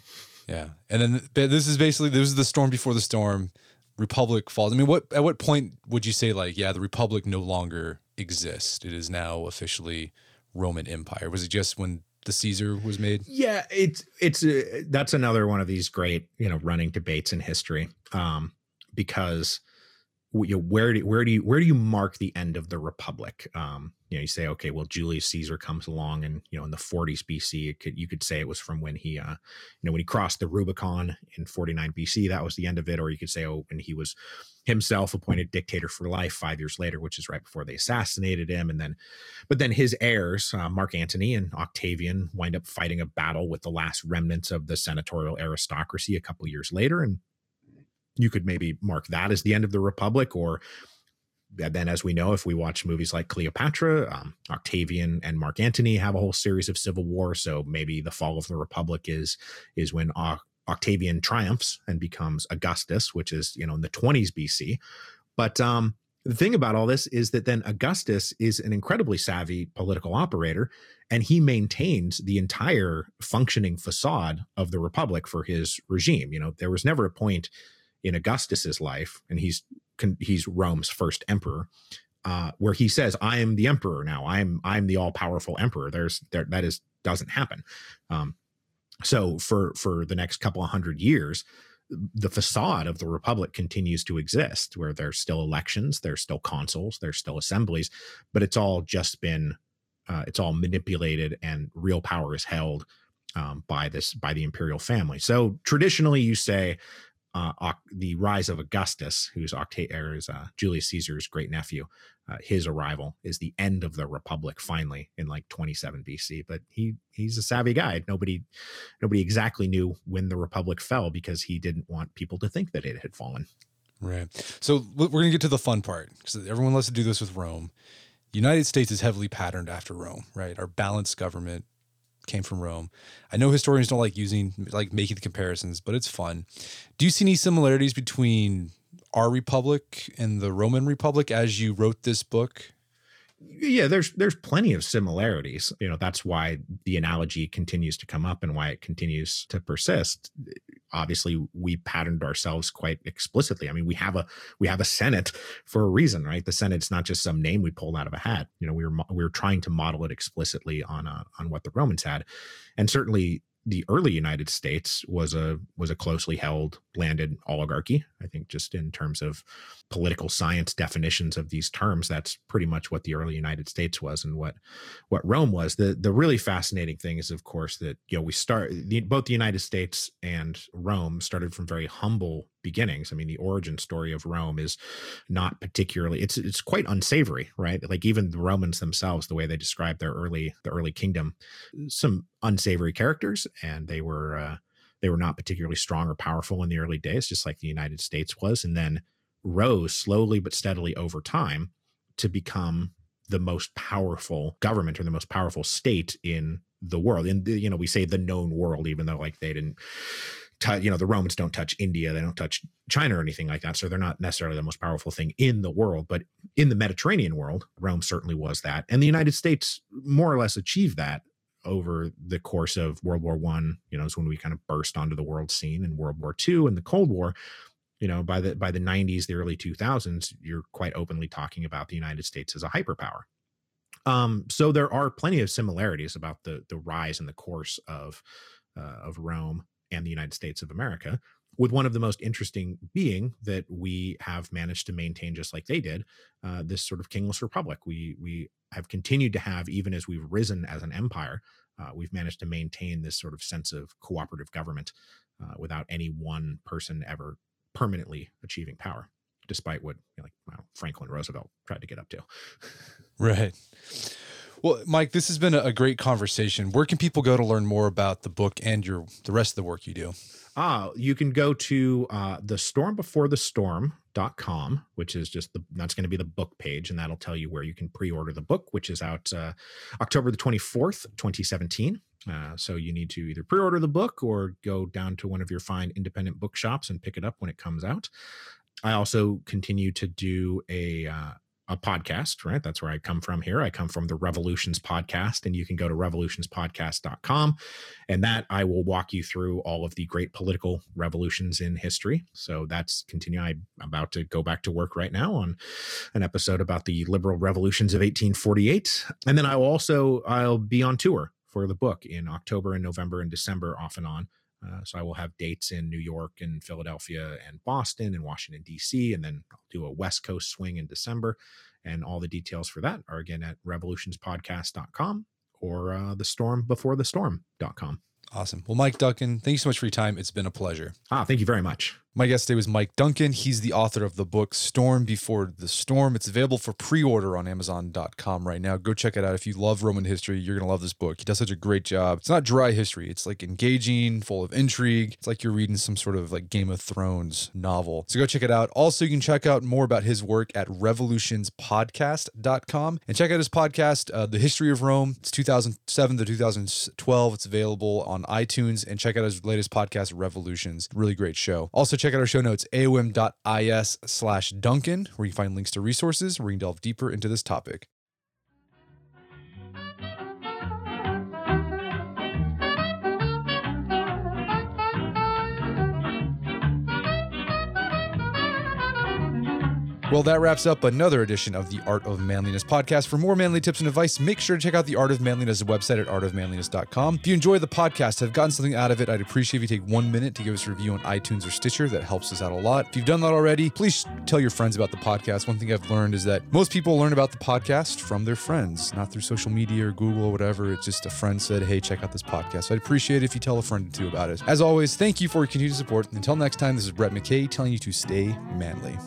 Yeah. And then this is basically this is the storm before the storm. Republic falls. I mean, what at what point would you say like, yeah, the Republic no longer exists? It is now officially Roman Empire. Was it just when the Caesar was made?
Yeah, it's it's that's another one of these great you know running debates in history, um, because you know, where do where do you where do you mark the end of the republic? Um, you know, you say, okay, well, Julius Caesar comes along, and you know, in the 40s BC, could you could say it was from when he, uh, you know, when he crossed the Rubicon in 49 BC, that was the end of it, or you could say, oh, when he was himself appointed dictator for life five years later, which is right before they assassinated him, and then, but then his heirs, uh, Mark Antony and Octavian, wind up fighting a battle with the last remnants of the senatorial aristocracy a couple years later, and you could maybe mark that as the end of the republic or then as we know if we watch movies like cleopatra um, octavian and mark antony have a whole series of civil war so maybe the fall of the republic is is when octavian triumphs and becomes augustus which is you know in the 20s bc but um the thing about all this is that then Augustus is an incredibly savvy political operator, and he maintains the entire functioning facade of the Republic for his regime. You know, there was never a point in Augustus's life, and he's he's Rome's first emperor, uh, where he says, "I am the emperor now. I'm I'm the all powerful emperor." There's there that is doesn't happen. Um, so for for the next couple of hundred years, the facade of the republic continues to exist, where there's still elections, there's still consuls, there's still assemblies, but it's all just been uh, it's all manipulated, and real power is held um, by this by the imperial family. So traditionally, you say uh, the rise of Augustus, who's Octa- or is, uh, Julius Caesar's great nephew, uh, his arrival is the end of the Republic finally in like 27 BC. But he he's a savvy guy. Nobody nobody exactly knew when the Republic fell because he didn't want people to think that it had fallen.
Right. So we're gonna get to the fun part because everyone loves to do this with Rome. The United States is heavily patterned after Rome, right? Our balanced government, came from Rome. I know historians don't like using like making the comparisons, but it's fun. Do you see any similarities between our republic and the Roman Republic as you wrote this book?
Yeah there's there's plenty of similarities. You know that's why the analogy continues to come up and why it continues to persist. Obviously we patterned ourselves quite explicitly. I mean we have a we have a senate for a reason right? The senate's not just some name we pulled out of a hat. You know we were we were trying to model it explicitly on uh, on what the romans had. And certainly the early United States was a was a closely held landed oligarchy. I think just in terms of political science definitions of these terms, that's pretty much what the early United States was and what what Rome was. The the really fascinating thing is, of course, that you know we start the, both the United States and Rome started from very humble beginnings. I mean, the origin story of Rome is not particularly it's it's quite unsavory, right? Like even the Romans themselves, the way they describe their early the early kingdom, some unsavory characters, and they were uh, they were not particularly strong or powerful in the early days, just like the United States was, and then rose slowly but steadily over time to become the most powerful government or the most powerful state in the world. And you know, we say the known world, even though like they didn't you know the romans don't touch india they don't touch china or anything like that so they're not necessarily the most powerful thing in the world but in the mediterranean world rome certainly was that and the united states more or less achieved that over the course of world war one you know is when we kind of burst onto the world scene in world war two and the cold war you know by the by the 90s the early 2000s you're quite openly talking about the united states as a hyperpower um, so there are plenty of similarities about the the rise and the course of uh, of Rome and the United States of America, with one of the most interesting being that we have managed to maintain, just like they did, uh, this sort of kingless republic. We we have continued to have, even as we've risen as an empire, uh, we've managed to maintain this sort of sense of cooperative government uh, without any one person ever permanently achieving power, despite what you know, like well, Franklin Roosevelt tried to get up to.
right. Well, Mike, this has been a great conversation. Where can people go to learn more about the book and your the rest of the work you do?
Ah, you can go to uh, the storm before the storm.com, which is just the that's going to be the book page, and that'll tell you where you can pre-order the book, which is out uh, October the 24th, 2017. Uh, so you need to either pre-order the book or go down to one of your fine independent bookshops and pick it up when it comes out. I also continue to do a uh, a podcast, right? That's where I come from here. I come from the Revolutions podcast, and you can go to revolutionspodcast.com. And that I will walk you through all of the great political revolutions in history. So that's continue. I'm about to go back to work right now on an episode about the liberal revolutions of 1848. And then I will also I'll be on tour for the book in October and November and December off and on. Uh, so I will have dates in New York and Philadelphia and Boston and Washington, D.C., and then I'll do a West Coast swing in December. And all the details for that are again at revolutionspodcast.com or uh, the storm before the storm.com.
Awesome. Well, Mike Duncan, thank you so much for your time. It's been a pleasure.
Ah, thank you very much.
My guest today was Mike Duncan. He's the author of the book Storm Before the Storm. It's available for pre order on Amazon.com right now. Go check it out. If you love Roman history, you're going to love this book. He does such a great job. It's not dry history, it's like engaging, full of intrigue. It's like you're reading some sort of like Game of Thrones novel. So go check it out. Also, you can check out more about his work at revolutionspodcast.com and check out his podcast, uh, The History of Rome. It's 2007 to 2012. It's available on iTunes and check out his latest podcast, Revolutions. Really great show. Also, check out our show notes, aom.is slash Duncan, where you find links to resources where you can delve deeper into this topic. Well, that wraps up another edition of the Art of Manliness podcast. For more manly tips and advice, make sure to check out the Art of Manliness website at artofmanliness.com. If you enjoy the podcast, have gotten something out of it, I'd appreciate if you take one minute to give us a review on iTunes or Stitcher. That helps us out a lot. If you've done that already, please tell your friends about the podcast. One thing I've learned is that most people learn about the podcast from their friends, not through social media or Google or whatever. It's just a friend said, hey, check out this podcast. So I'd appreciate it if you tell a friend or two about it. As always, thank you for your continued support. Until next time, this is Brett McKay telling you to stay manly.